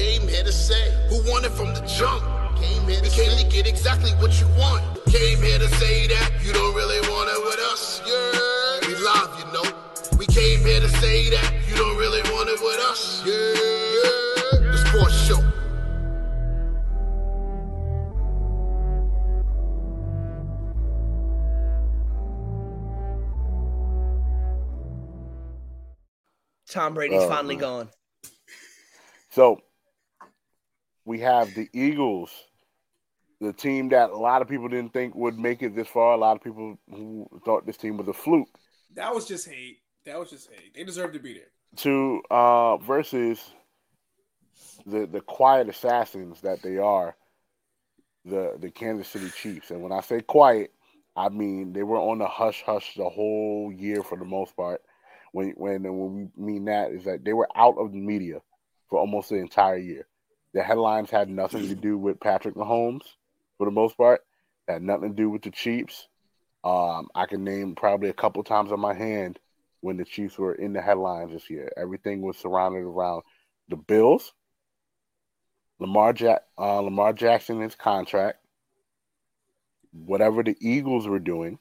Came here to say who won it from the jump. Came here we came to get exactly what you want. Came here to say that you don't really want it with us. Yeah, we love you know. We came here to say that you don't really want it with us. Yeah, yeah. the sports show. Tom Brady's Oh, finally man. gone. So we have the Eagles, the team that a lot of people didn't think would make it this far. A lot of people who thought this team was a fluke. That was just hate. That was just hate. They deserve to be there. To uh, versus the the quiet assassins that they are, the the Kansas City Chiefs. And when I say quiet, I mean they were on the hush hush the whole year for the most part. When when when we mean that is that they were out of the media for almost the entire year. The headlines had nothing to do with Patrick Mahomes for the most part. Had nothing to do with the Chiefs. Um, I can name probably a couple times on my hand when the Chiefs were in the headlines this year. Everything was surrounded around the Bills, Lamar uh, Lamar Jackson his contract, whatever the Eagles were doing,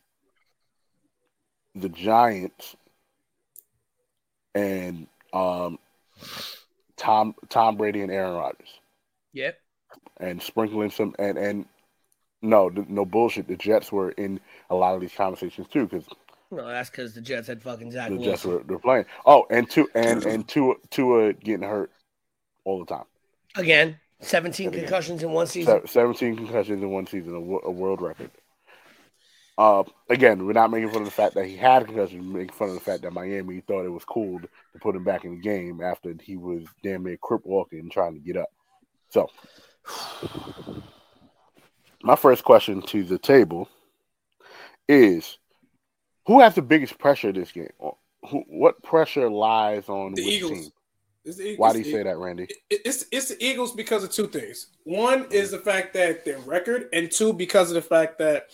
the Giants, and um, Tom Tom Brady and Aaron Rodgers, Yep. and sprinkling some and and no no bullshit. The Jets were in a lot of these conversations too because No, that's because the Jets had fucking Zach the Jets were they're playing. Oh, and two and and Tua Tua getting hurt all the time. Again, 17 Again. concussions in one season. Seventeen concussions in one season, a, a world record. Uh, again, we're not making fun of the fact that he had a concussion. We're making fun of the fact that Miami thought it was cool to put him back in the game after he was damn near crip walking and trying to get up. So, my first question to the table is: Who has the biggest pressure this game? Who, what pressure lies on The Eagles. team? The, Why do you say that, Randy? It's it's the Eagles because of two things. One is the fact that their record, and two because of the fact that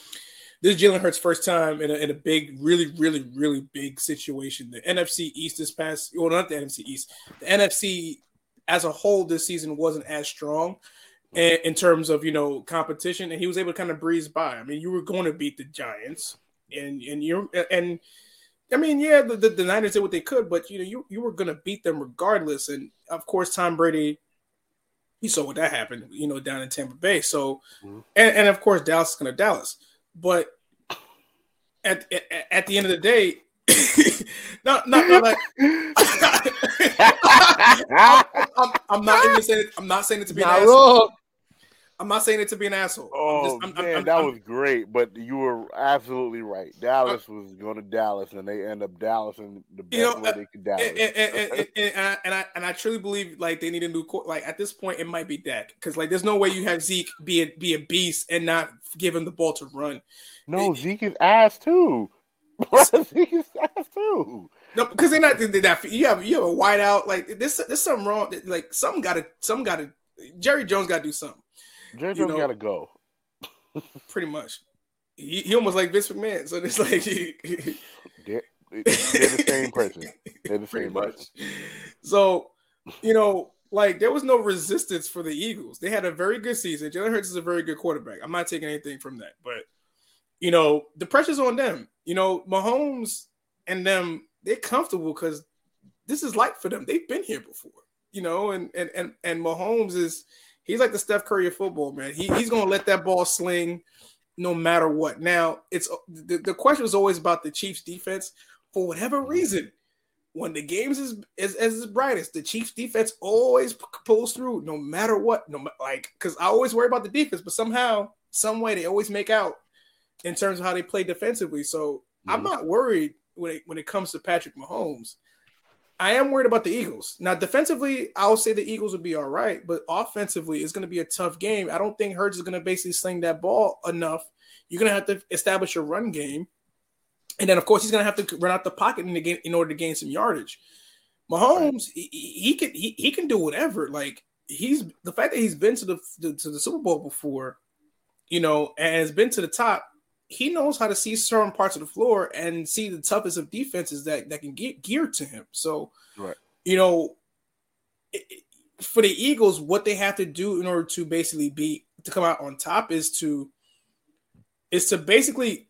this is Jalen Hurts' first time in a, in a big, really, really, really big situation. The NFC East this past, well, not the NFC East, the NFC as a whole this season wasn't as strong in, in terms of you know competition, and he was able to kind of breeze by. I mean, you were going to beat the Giants, and and you're and. I mean, yeah, the, the, the Niners did what they could, but you know, you, you were going to beat them regardless. And of course, Tom Brady, you saw what that happened, you know, down in Tampa Bay. So, Mhm. and, and of course, Dallas is going to Dallas. But at, at at the end of the day, not not, not like I'm, I'm not even saying it, I'm not saying it to be an Not asshole. wrong. I'm not saying it to be an asshole. Oh I'm just, I'm, I'm- man, I'm- that I'm- was great, but you were absolutely right. Dallas was going to Dallas, and they end up Dallas and the best You know, way uh, they could Dallas. and, and, and, and, and, and I, and I and I truly believe like they need a new court. Like at this point, it might be Dak because like there's no way you have Zeke be a be a beast and not give him the ball to run. no, Zeke is ass too. Zeke is too. No, because they're not. They're not you have you have a wide out. Like this, there's something wrong. Like something got to some got to. Jerry Jones got to do something. Jerry Jones got to go. Pretty much. He, he almost like Vince McMahon. So it's like They're, they're the same person. They're the pretty same much. person. So, you know, like there was no resistance for the Eagles. They had a very good season. Jalen Hurts is a very good quarterback. I'm not taking anything from that, but you know, the pressure's on them. You know, Mahomes and them, they're comfortable because this is life for them. They've been here before, you know, and and and and Mahomes is he's like the Steph Curry of football, man. He, he's gonna let that ball sling no matter what. Now, it's the, the question is always about the Chiefs defense. For whatever reason, when the games is is as its brightest, the Chiefs defense always pulls through no matter what. No like because I always worry about the defense, but somehow, some way, they always make out in terms of how they play defensively. So I'm Mhm. not worried when it when it comes to Patrick Mahomes. I am worried about the Eagles. Now, defensively, I'll say the Eagles will be all right, but offensively, it's going to be a tough game. I don't think Hurts is going to basically sling that ball enough. You're going to have to establish a run game, and then of course he's going to have to run out the pocket in the game in order to gain some yardage. Mahomes, he, he he can he, he can do whatever. Like he's the fact that he's been to the, the to the Super Bowl before, you know, and has been to the top. He knows how to see certain parts of the floor and see the toughest of defenses that that can get geared to him. So, Right. you know, it- for the Eagles, what they have to do in order to basically be to come out on top is to is to basically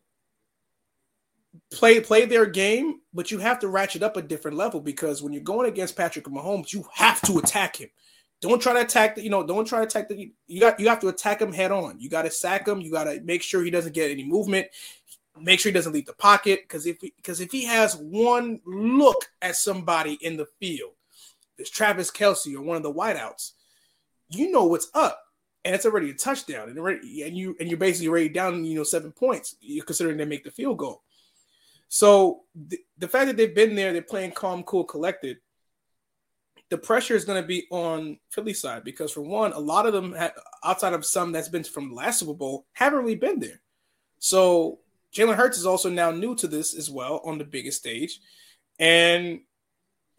play play their game, but you have to ratchet up a different level because when you're going against Patrick Mahomes, you have to attack him. Don't try to attack the, you know, don't try to attack the you got you have to attack him head on. You got to sack him, you got to make sure he doesn't get any movement. Make sure he doesn't leave the pocket because if because if he has one look at somebody in the field, it's Travis Kelce or one of the wideouts, you know what's up and it's already a touchdown, and already, and you and you're basically already down, you know, seven points. You're considering they make the field goal. So the, the fact that they've been there, they're playing calm, cool, collected. The pressure is going to be on Philly side because, for one, a lot of them, ha- outside of some that's been from the last Super Bowl, haven't really been there. So Jalen Hurts is also now new to this as well on the biggest stage, and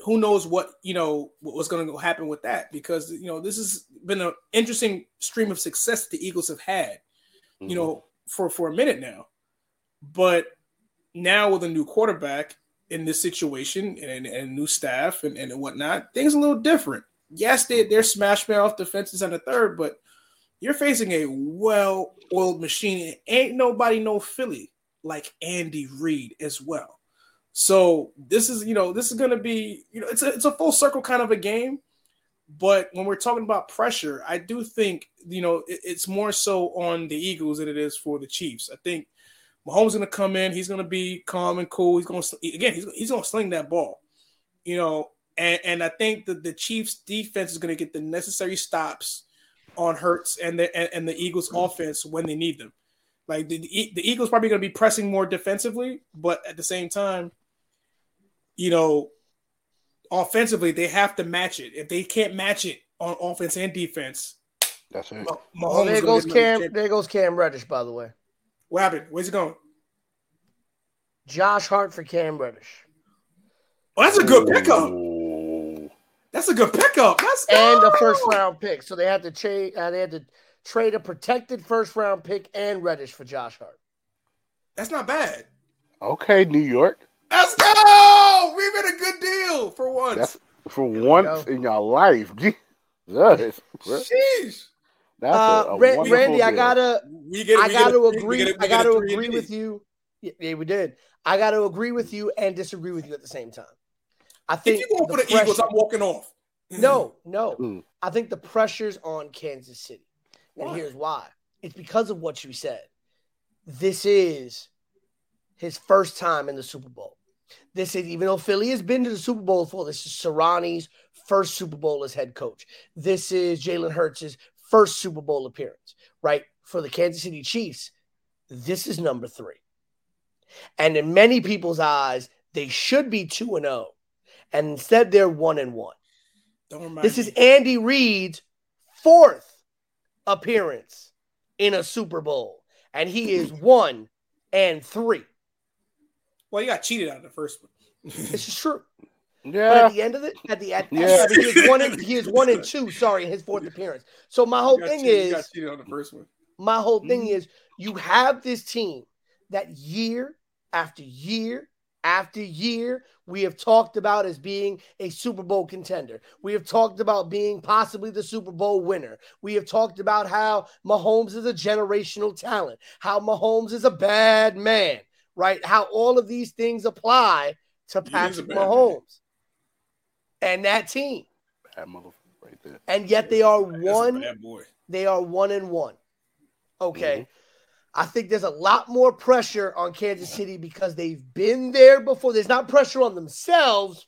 who knows what you know what's going to happen with that because you know this has been an interesting stream of success the Eagles have had, mm-hmm. you know, for for a minute now, but now with a new quarterback in this situation and, and new staff and, and whatnot, things a little different. Yes, they they're smash mouth defenses on the third, but you're facing a well-oiled machine. Ain't nobody no Philly like Andy Reid as well. So this is, you know, this is going to be, you know, it's a, it's a full circle kind of a game. But when we're talking about pressure, I do think, you know, it, it's more so on the Eagles than it is for the Chiefs. I think Mahomes is going to come in. He's going to be calm and cool. He's going to, again, he's, he's going to sling that ball, you know, and, and I think that the Chiefs defense is going to get the necessary stops on Hurts and the, and, and the Eagles mm-hmm. offense when they need them. Like the, the Eagles probably going to be pressing more defensively, but at the same time, you know, offensively, they have to match it. If they can't match it on offense and defense, that's it. Oh, there goes Cam. There goes Cam Reddish. By the way, what happened? Where's he going? Josh Hart for Cam Reddish. Oh, that's a good pickup. That's a good pickup. That's and a first round pick. So they had to trade. Uh, they had to trade a protected first round pick and Reddish for Josh Hart. That's not bad. Okay, New York. Let's go. We made a good deal for once. That's for Here once in your life. Jesus. Sheesh. That's uh, a, a Randy, deal. I gotta, we get, I gotta agree. Get a, I gotta agree with you. Yeah, yeah, we did. I gotta agree with you and disagree with you at the same time. I think if you go for the pressure, Eagles, I'm walking off. No, no. Mm. I think the pressure's on Kansas City, and here's why. It's because of what you said. This is his first time in the Super Bowl. This is even though Philly has been to the Super Bowl before. This is Sirianni's first Super Bowl as head coach. This is Jalen Hurts' first Super Bowl appearance, right? For the Kansas City Chiefs, this is number three. And in many people's eyes, they should be 2 and 0. And instead, they're 1 and 1. This is Andy Reid's fourth appearance in a Super Bowl. And he is 1 and 3. Well, he got cheated out of the first one. this is true. Yeah. But at the end of it, at the end, yeah. he is one and he is one and two. Sorry, in his fourth appearance. So my whole thing cheated, is, got cheated on the first one. My whole mm-hmm. thing is, you have this team that year after year after year we have talked about as being a Super Bowl contender. We have talked about being possibly the Super Bowl winner. We have talked about how Mahomes is a generational talent, how Mahomes is a bad man right? How all of these things apply to Patrick Mahomes and that team. Bad right there. And yet they are one. They are one and one. Okay. Mm-hmm. I think there's a lot more pressure on Kansas City because they've been there before. There's not pressure on themselves.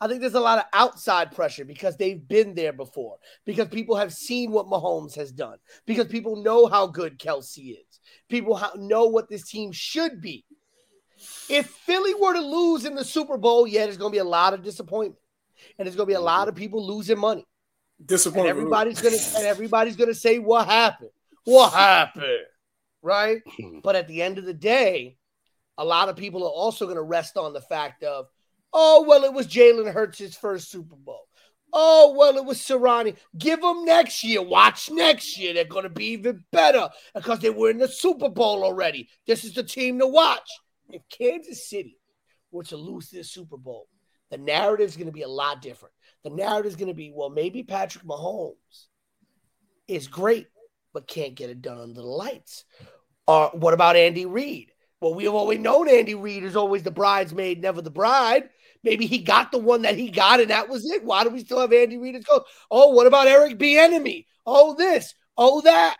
I think there's a lot of outside pressure because they've been there before, because people have seen what Mahomes has done, because people know how good Kelce is people know what this team should be. If Philly were to lose in the Super Bowl, yeah, there's going to be a lot of disappointment, and there's going to be a mm-hmm. lot of people losing money. Disappointment. And everybody's going to and everybody's going to say what happened. What happened? Right? Hmm. but at the end of the day, a lot of people are also going to rest on the fact of, oh well, it was Jalen Hurts' first Super Bowl. Oh, well, it was Sirianni. Give them next year. Watch next year. They're going to be even better because they were in the Super Bowl already. This is the team to watch. If Kansas City were to lose this Super Bowl, the narrative is going to be a lot different. the narrative is going to be, well, maybe Patrick Mahomes is great, but can't get it done under the lights. Or what about Andy Reid? Well, we have always known Andy Reid is always the bridesmaid, never the bride. Maybe he got the one that he got, and that was it. Why do we still have Andy Reid as coach? Oh, what about Eric Bieniemy? Oh, this, oh that.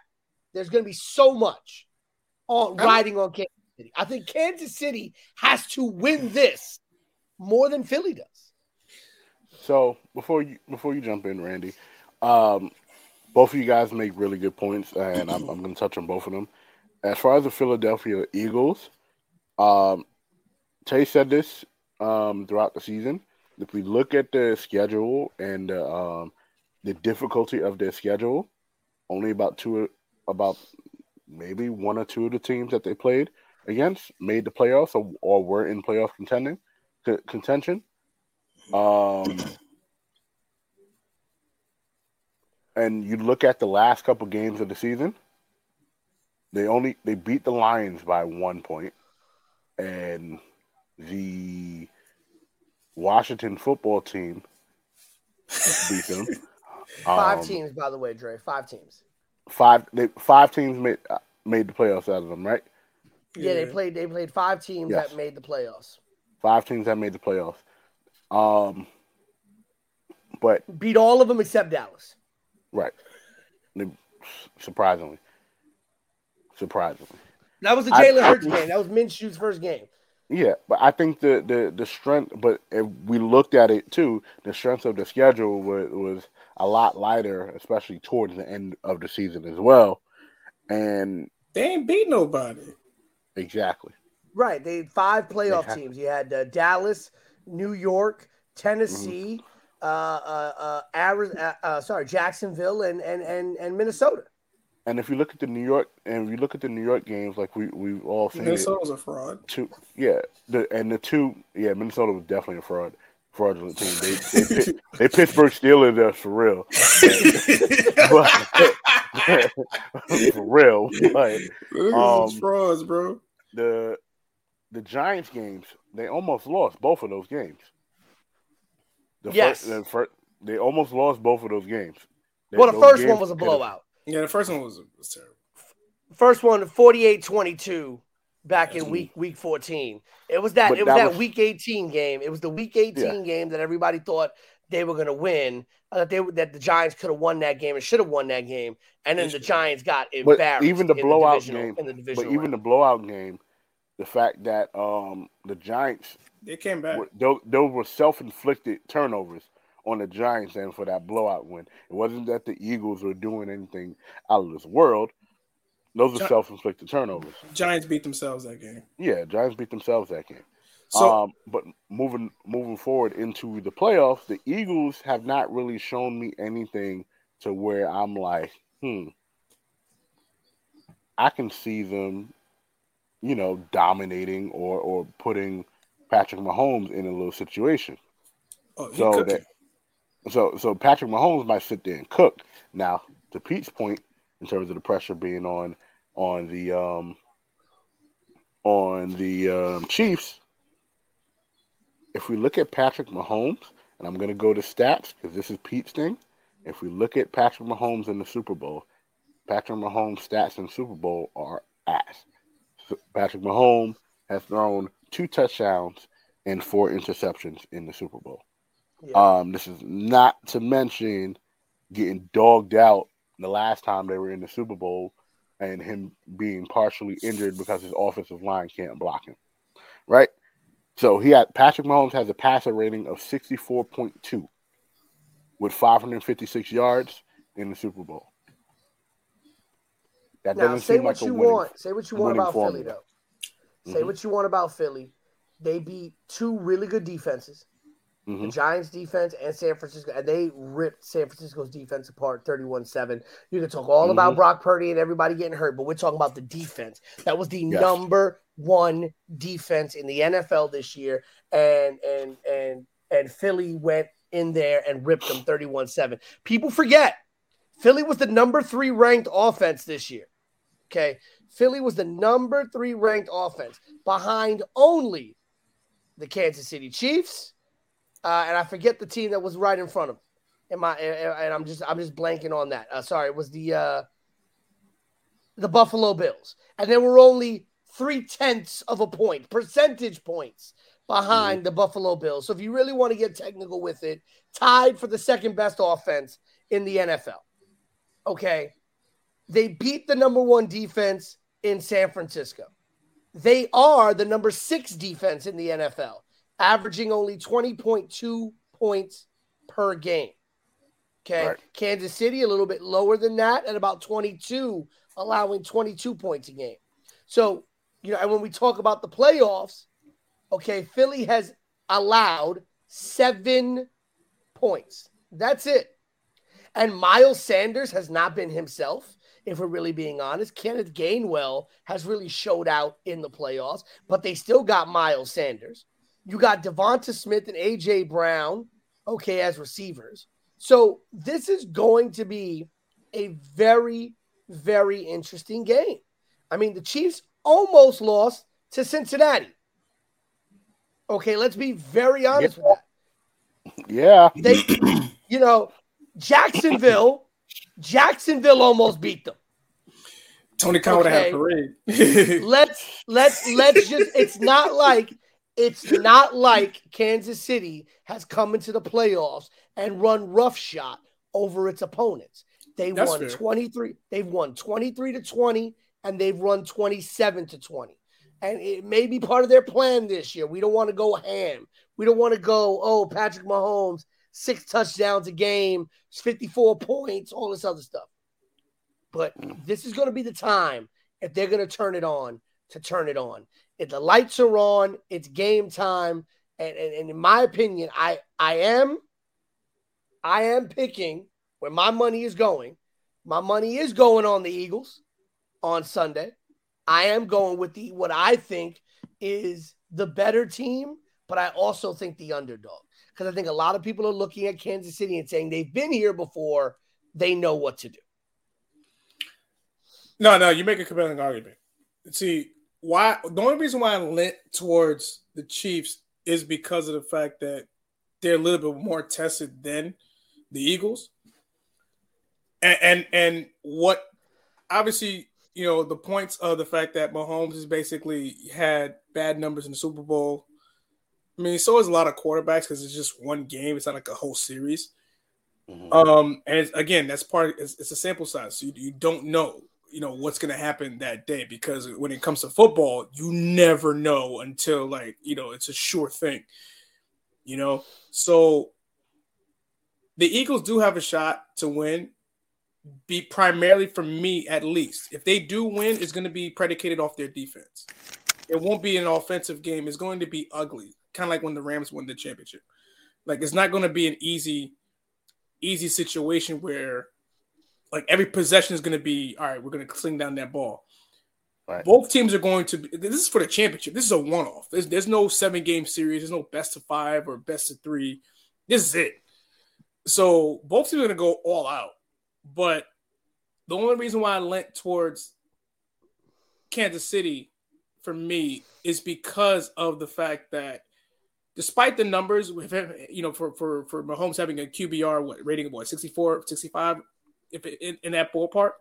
There's going to be so much on riding on Kansas City. I think Kansas City has to win this more than Philly does. So before you before you jump in, Randy, um, both of you guys make really good points, and I'm, I'm going to touch on both of them. As far as the Philadelphia Eagles, um, Tay said this um, throughout the season. If we look at the schedule and uh, um, the difficulty of their schedule, only about two, about maybe one or two of the teams that they played against made the playoffs or, or were in playoff contending contention. Um, and you look at the last couple games of the season, they only they beat the Lions by one point, and the Washington football team beat them. Five um, teams, by the way, Dre. Five teams. Five. They, five teams made uh, made the playoffs out of them, right? Yeah, yeah. they played. They played five teams yes. that made the playoffs. Five teams that made the playoffs. Um, but beat all of them except Dallas. Right. Surprisingly. Surprisingly. That was the Jalen Hurts game. That was Minshew's first game. Yeah, but I think the the the strength. But if we looked at it too, the strength of the schedule was was a lot lighter, especially towards the end of the season as well. And they ain't beat nobody. Exactly. Right. They had five playoff teams. You had uh, Dallas, New York, Tennessee, mm-hmm. uh, uh, uh, uh, uh, sorry, Jacksonville, and and and and Minnesota. And if you look at the New York, and if you look at the New York games, like we we all seen, Minnesota's it, a fraud. Two, yeah, the and the two, yeah, Minnesota was definitely a fraud, fraudulent team. They they, they Pittsburgh Steelers us for real, but, for real. But um, frauds, bro. The the Giants games, they almost lost both of those games. The yes. First, the first, they almost lost both of those games. They, well, the first one was a blowout. Yeah, the first one was, was terrible. First one, 48-22 back in week week 14. It was that but it was that, that was, week 18 game. It was the week 18 yeah. game that everybody thought they were going to win. Uh, that they that the Giants could have won that game and should have won that game, and then the Giants got embarrassed. But even the blowout the game, in the but round. even the blowout game, the fact that um the Giants they came back. Were, those, those were self inflicted turnovers on the Giants and for that blowout win. It wasn't that the Eagles were doing anything out of this world. Those are self inflicted turnovers. Giants beat themselves that game. Yeah, Giants beat themselves that game. So, um, but moving moving forward into the playoffs, the Eagles have not really shown me anything to where I'm like, hmm, I can see them, you know, dominating or or putting Patrick Mahomes in a little situation. Oh, so that so so Patrick Mahomes might sit there and cook. Now, to Pete's point, in terms of the pressure being on on the um on the um, Chiefs, if we look at Patrick Mahomes, and I'm going to go to stats because this is Pete's thing. If we look at Patrick Mahomes in the Super Bowl, Patrick Mahomes' stats in the Super Bowl are ass. Patrick Mahomes has thrown two touchdowns and four interceptions in the Super Bowl. Yeah. Um, this is not to mention getting dogged out the last time they were in the Super Bowl and him being partially injured because his offensive line can't block him. Right? So he had Patrick Mahomes has a passer rating of 64.2 with 556 yards in the Super Bowl. That now, say what like you winning, want. Say what you want about formula. Philly, though. Say mm-hmm. what you want about Philly. They beat two really good defenses Mm-hmm. The Giants defense and San Francisco, and they ripped San Francisco's defense apart 31 7. You can talk all mm-hmm. about Brock Purdy and everybody getting hurt, but we're talking about the defense. That was the yes. number one defense in the NFL this year. And, and, and, and Philly went in there and ripped them 31 7. People forget Philly was the number three ranked offense this year. Okay. Philly was the number three ranked offense behind only the Kansas City Chiefs uh, and I forget the team that was right in front of. Him. Am I? And I'm just I'm just blanking on that. Uh, sorry, it was the uh, the Buffalo Bills, and they were only three tenths of a point, percentage points behind mm-hmm. the Buffalo Bills. So if you really want to get technical with it, tied for the second best offense in the NFL. Okay, they beat the number one defense in San Francisco. They are the number six defense in the NFL, averaging only 20.2 points per game. Okay. Right. Kansas City, a little bit lower than that at about 22, allowing 22 points a game. So, you know, and when we talk about the playoffs, okay, Philly has allowed seven points. That's it. And Miles Sanders has not been himself if we're really being honest. Kenneth Gainwell has really showed out in the playoffs, but they still got Miles Sanders. You got Devonta Smith and AJ Brown, okay, as receivers. So this is going to be a very, very interesting game. I mean, the Chiefs almost lost to Cincinnati. Okay, let's be very honest yeah. with that. Yeah. They, you know, Jacksonville Jacksonville almost beat them. Tony Khan would have parade. let's let's let's just it's not like it's not like Kansas City has come into the playoffs and run roughshod over its opponents. They That's won fair. 23, they've won 23 to 20, and they've run 27 to 20. And it may be part of their plan this year. We don't want to go ham. We don't want to go, oh, Patrick Mahomes six touchdowns a game, 54 points, all this other stuff. But this is going to be the time if they're going to turn it on to turn it on. If the lights are on, it's game time. And, and, and in my opinion, I I am I am picking where my money is going. My money is going on the Eagles on Sunday. I am going with the what I think is the better team, but I also think the underdog because I think a lot of people are looking at Kansas City and saying they've been here before, they know what to do. No, no, you make a compelling argument. See, why the only reason why I leant towards the Chiefs is because of the fact that they're a little bit more tested than the Eagles. And and, and what obviously, you know, the points of the fact that Mahomes has basically had bad numbers in the Super Bowl I mean, so is a lot of quarterbacks because it's just one game. It's not like a whole series. Mm-hmm. Um, and again, that's part. It's, it's, a sample size, so you, you don't know, you know, what's going to happen that day because when it comes to football, you never know until like you know it's a sure thing. You know, so the Eagles do have a shot to win. Be primarily for me, at least. If they do win, it's going to be predicated off their defense. It won't be an offensive game. It's going to be ugly kind of like when the Rams won the championship. Like it's not going to be an easy, easy situation where like every possession is going to be all right. We're going to sling down that ball. Right. Both teams are going to. Be, this is for the championship. This is a one-off. There's, there's no seven game series. There's no best of five or best of three. This is it. So both teams are going to go all out. But the only reason why I lent towards Kansas City for me is because of the fact that despite the numbers with him, you know, for for for Mahomes having a QBR what rating of what 64, 65, if it, in, in that ballpark,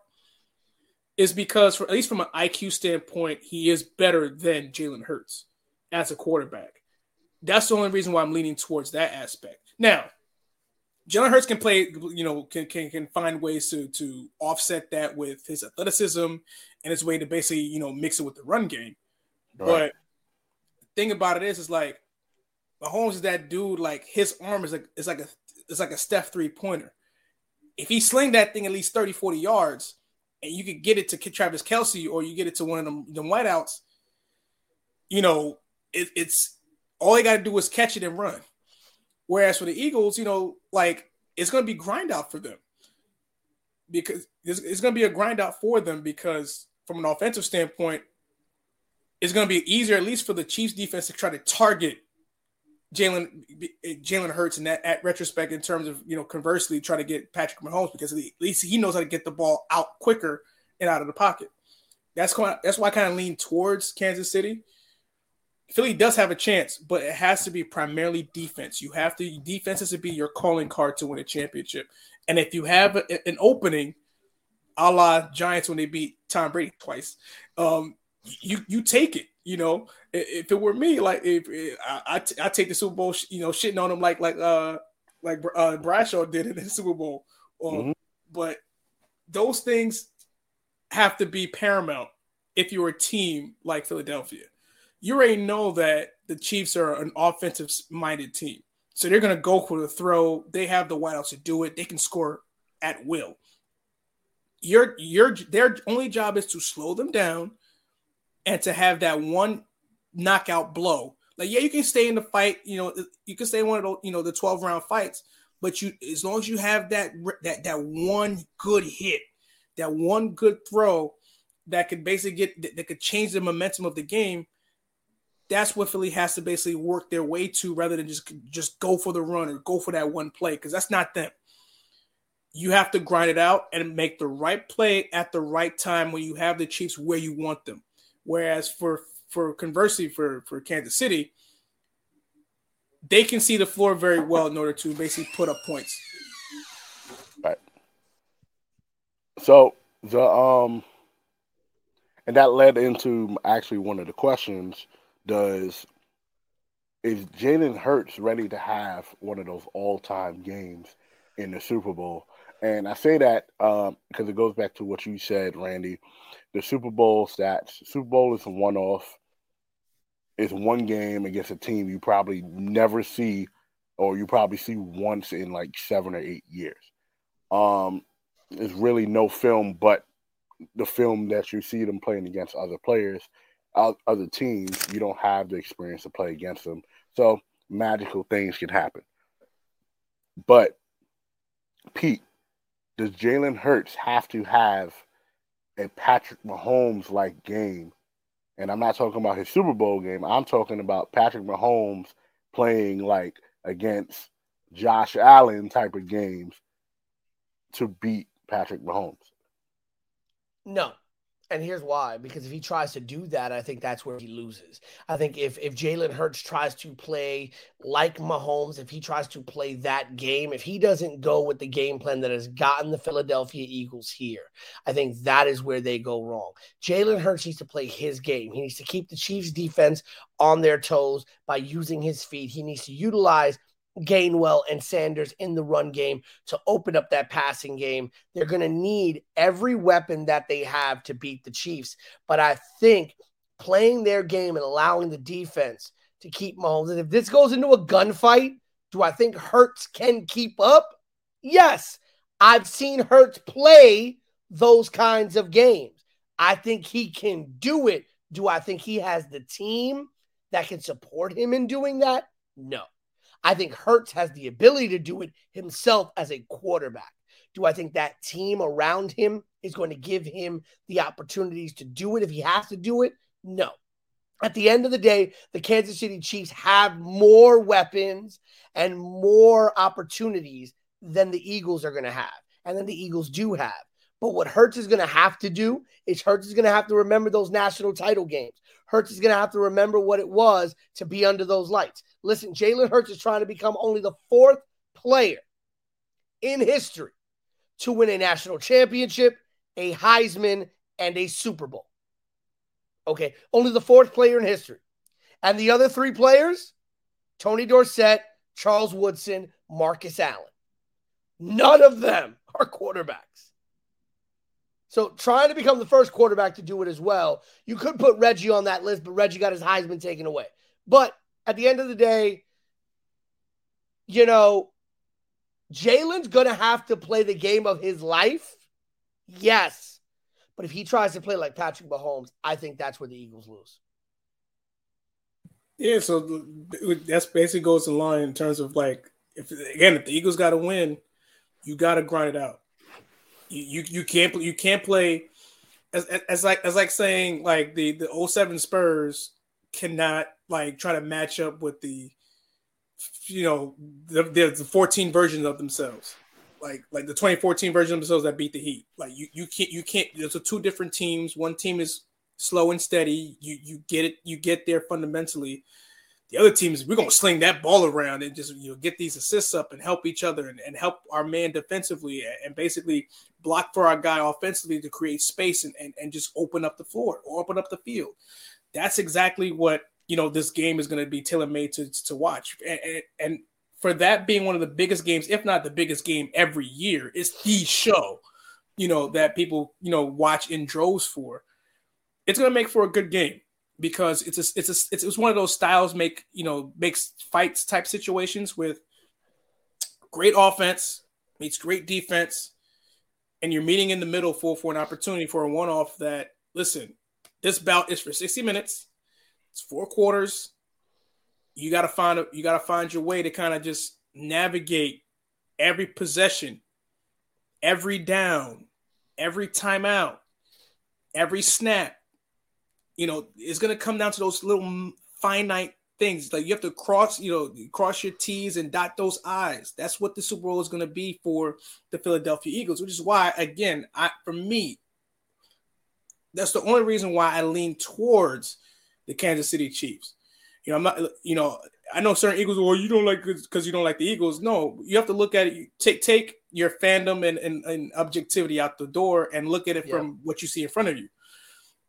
is because for at least from an IQ standpoint, he is better than Jalen Hurts as a quarterback. That's the only reason why I'm leaning towards that aspect. Now, Jalen Hurts can play, you know, can, can can find ways to to offset that with his athleticism and his way to basically, you know, mix it with the run game. Right. But the thing about it is, is like Mahomes is that dude. Like his arm is like it's like a it's like a Steph three pointer. If he sling that thing at least 30, 40 yards, and you could get it to Travis Kelce or you get it to one of them, them wideouts, you know, it, it's all they got to do is catch it and run. Whereas for the Eagles, you know, like it's going to be grind out for them because it's, it's going to be a grind out for them because from an offensive standpoint, it's going to be easier, at least for the Chiefs defense, to try to target Jalen Jalen Hurts in that at retrospect in terms of you know conversely try to get Patrick Mahomes because at least he knows how to get the ball out quicker and out of the pocket. That's quite, that's why I kind of lean towards Kansas City. Philly does have a chance, but it has to be primarily defense. You have to defense has to be your calling card to win a championship. And if you have a, an opening, a la Giants when they beat Tom Brady twice, um, you you take it. You know, if it were me, like if, if I, I, t- I take the Super Bowl, you know, shitting on them like like uh like uh, Bradshaw did in the Super Bowl. Um, mm-hmm. But those things have to be paramount if you're a team like Philadelphia. You already know that the Chiefs are an offensive minded team. So they're going to go for the throw. They have the wideouts to do it. They can score at will. Your your their only job is to slow them down and to have that one knockout blow. Like yeah, you can stay in the fight. You know, you can stay in one of those you know the twelve round fights. But you, as long as you have that that that one good hit, that one good throw that could basically get that could change the momentum of the game. That's what Philly has to basically work their way to, rather than just just go for the run or go for that one play, because that's not them. You have to grind it out and make the right play at the right time when you have the Chiefs where you want them. Whereas for for conversely for for Kansas City, they can see the floor very well in order to basically put up points. Right. So the um and that led into actually one of the questions does is Jalen Hurts ready to have one of those all-time games in the Super Bowl? And I say that um, because it goes back to what you said, Randy. The Super Bowl stats. Super Bowl is a one-off it's one game against a team you probably never see or you probably see once in like seven or eight years. Um, there's really no film but the film that you see them playing against other players, other teams. You don't have the experience to play against them, so magical things can happen. But Pete, does Jalen Hurts have to have a Patrick Mahomes like game and I'm not talking about his Super Bowl game. I'm talking about Patrick Mahomes playing like against Josh Allen type of games to beat Patrick Mahomes. No, and here's why because if he tries to do that, I think that's where he loses. I think if if Jalen Hurts tries to play like Mahomes, if he tries to play that game, if he doesn't go with the game plan that has gotten the Philadelphia Eagles here, I think that is where they go wrong. Jalen Hurts needs to play his game. He needs to keep the Chiefs defense on their toes by using his feet. He needs to utilize Gainwell and Sanders in the run game to open up that passing game. They're going to need every weapon that they have to beat the Chiefs. But I think playing their game and allowing the defense to keep Mahomes, and if this goes into a gunfight, do I think Hurts can keep up? Yes. I've seen Hurts play those kinds of games. I think he can do it. Do I think he has the team that can support him in doing that? No. I think Hurts has the ability to do it himself as a quarterback. Do I think that team around him is going to give him the opportunities to do it if he has to do it? No. At the end of the day, the Kansas City Chiefs have more weapons and more opportunities than the Eagles are going to have, and then the Eagles do have. But what Hurts is going to have to do is Hurts is going to have to remember those national title games. Hurts is going to have to remember what it was to be under those lights. Listen, Jalen Hurts is trying to become only the fourth player in history to win a national championship, a Heisman, and a Super Bowl. Okay, only the fourth player in history. And the other three players Tony Dorsett, Charles Woodson, Marcus Allen. None of them are quarterbacks. So trying to become the first quarterback to do it as well. You could put Reggie on that list, but Reggie got his Heisman taken away. But at the end of the day, you know, Jalen's going to have to play the game of his life. Yes. But if he tries to play like Patrick Mahomes, I think that's where the Eagles lose. Yeah, so that's basically goes in line in terms of like, if again, if the Eagles got to win, you got to grind it out. You, you can't you can't play as, as like as like saying like the the 07 Spurs cannot like try to match up with the you know the, the, the 14 versions of themselves like like the 2014 version of themselves that beat the heat like you you can't you can't there's two different teams one team is slow and steady. You you get it. You get there fundamentally. The other teams, we're gonna sling that ball around and just you know get these assists up and help each other and, and help our man defensively and basically block for our guy offensively to create space and, and, and just open up the floor or open up the field. That's exactly what you know this game is going to be tailor made to to watch. And, and, for that being one of the biggest games, if not the biggest game every year, it's the show, you know, that people, you know, watch in droves for. It's going to make for a good game because it's a, it's a, it's, it's one of those styles make, you know, makes fights type situations with great offense meets great defense and you're meeting in the middle for for an opportunity for a one off that listen, this bout is for 60 minutes. It's four quarters you got to find a, you got to find your way to kind of just navigate every possession, every down, every timeout, every snap. You know, it's going to come down to those little finite things. Like you have to cross, you know, cross your T's and dot those I's. That's what the Super Bowl is going to be for the Philadelphia Eagles, which is why, again, I for me, that's the only reason why I lean towards the Kansas City Chiefs. You know, I'm not. You know, I know certain Eagles. Well, you don't like because you don't like the Eagles. No, you have to look at it. Take take your fandom and, and, and objectivity out the door and look at it yeah. from what you see in front of you.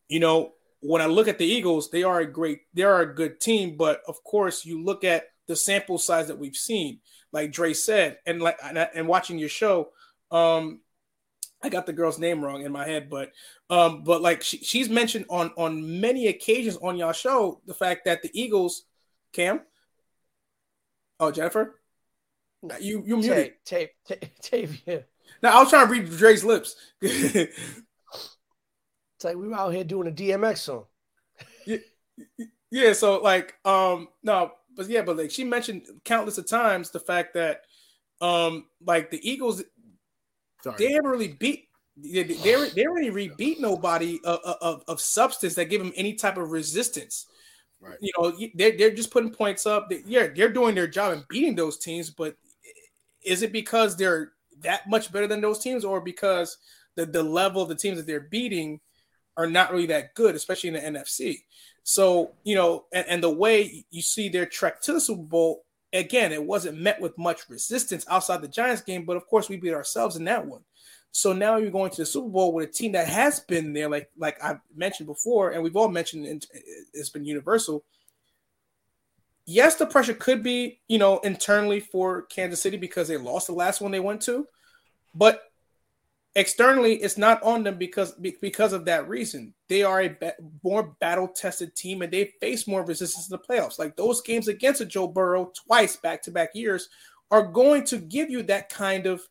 You know, when I look at the Eagles, they are a great, they are a good team. But of course, you look at the sample size that we've seen, like Dre said, and like and, watching your show. Um, I got the girl's name wrong in my head, but um, but like she, she's mentioned on on many occasions on y'all show the fact that the Eagles, Cam, oh Jennifer, you you muted tape tape tape yeah. Now I was trying to read Dre's lips. it's like we were out here doing a DMX song. yeah, yeah. So like um no, but yeah, but like she mentioned countless of times the fact that um like the Eagles Sorry. They haven't really beat. They they, they already re beat nobody of, of, of substance that give them any type of resistance. Right. You know, they're, they're just putting points up. They, yeah, they're doing their job and beating those teams, but is it because they're that much better than those teams, or because the, the level of the teams that they're beating are not really that good, especially in the NFC? So, you know, and, and the way you see their trek to the Super Bowl again, it wasn't met with much resistance outside the Giants game, but of course we beat ourselves in that one. So now you're going to the Super Bowl with a team that has been there, like like I mentioned before, and we've all mentioned it's been universal. Yes, the pressure could be, you know, internally for Kansas City because they lost the last one they went to, but externally it's not on them because because of that reason. They are a more battle tested team and they face more resistance in the playoffs. Like those games against a joe burrow twice back to back years are going to give you that kind of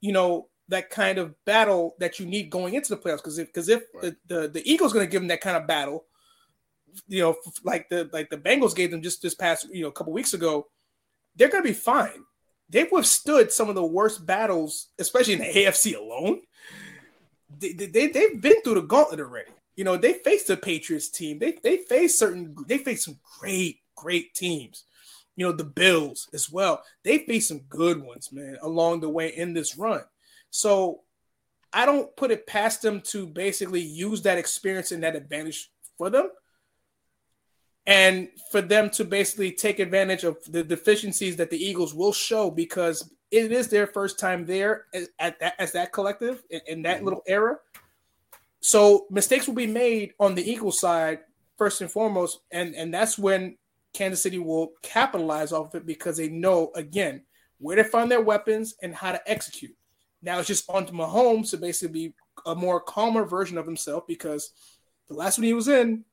you know that kind of battle that you need going into the playoffs. Because if because if right. the, the the eagles going to give them that kind of battle you know like the like the bengals gave them just this past you know a couple weeks ago they're going to be fine they've withstood some of the worst battles, especially in the AFC alone. They, they, they've been through the gauntlet already. You know, they faced the Patriots team. They they faced certain they faced some great, great teams. You know, the Bills as well. They faced some good ones, man, along the way in this run. So I don't put it past them to basically use that experience and that advantage for them and for them to basically take advantage of the deficiencies that the Eagles will show because it is their first time there as, that, as that collective in, in that mm-hmm. little era. So mistakes will be made on the Eagles side first and foremost, and and that's when Kansas City will capitalize off of it because they know again where to find their weapons and how to execute. Now it's just on to Mahomes to basically be a more calmer version of himself because the last one he was in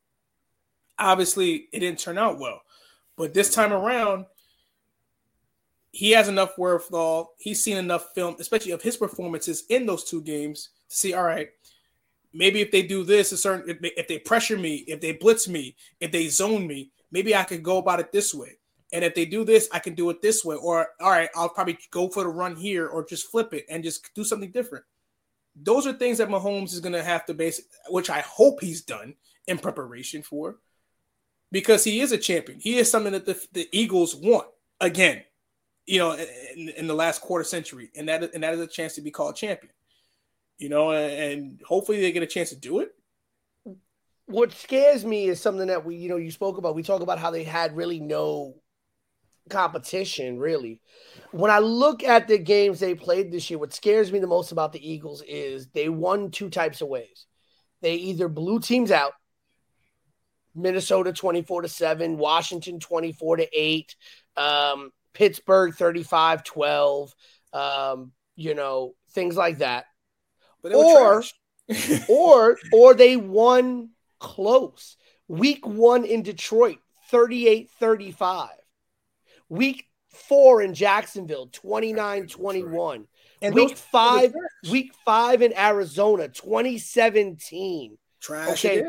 obviously it didn't turn out well. But this time around, he has enough wherewithal. He's seen enough film, especially of his performances in those two games, to see, all right, maybe if they do this, a certain if they pressure me, if they blitz me, if they zone me, maybe I could go about it this way. And if they do this, I can do it this way. Or all right, I'll probably go for the run here or just flip it and just do something different. Those are things that Mahomes is gonna have to base, which I hope he's done in preparation for because he is a champion. He is something that the, the Eagles want again, you know, in, in, the last quarter century, and that and that is a chance to be called champion. You know, and hopefully they get a chance to do it. what scares me is something that we, you know, you spoke about. We talk about how they had really no competition, really. When I look at the games they played this year, what scares me the most about the Eagles is they won two types of ways. They either blew teams out, Minnesota 24 to 7, Washington 24 to 8, um, Pittsburgh 35 12, um, you know, things like that. or, or, or they won close. Week one in Detroit, 38 35. Week four in Jacksonville, 29 21. And week five, week five in Arizona, 2017. Trash okay.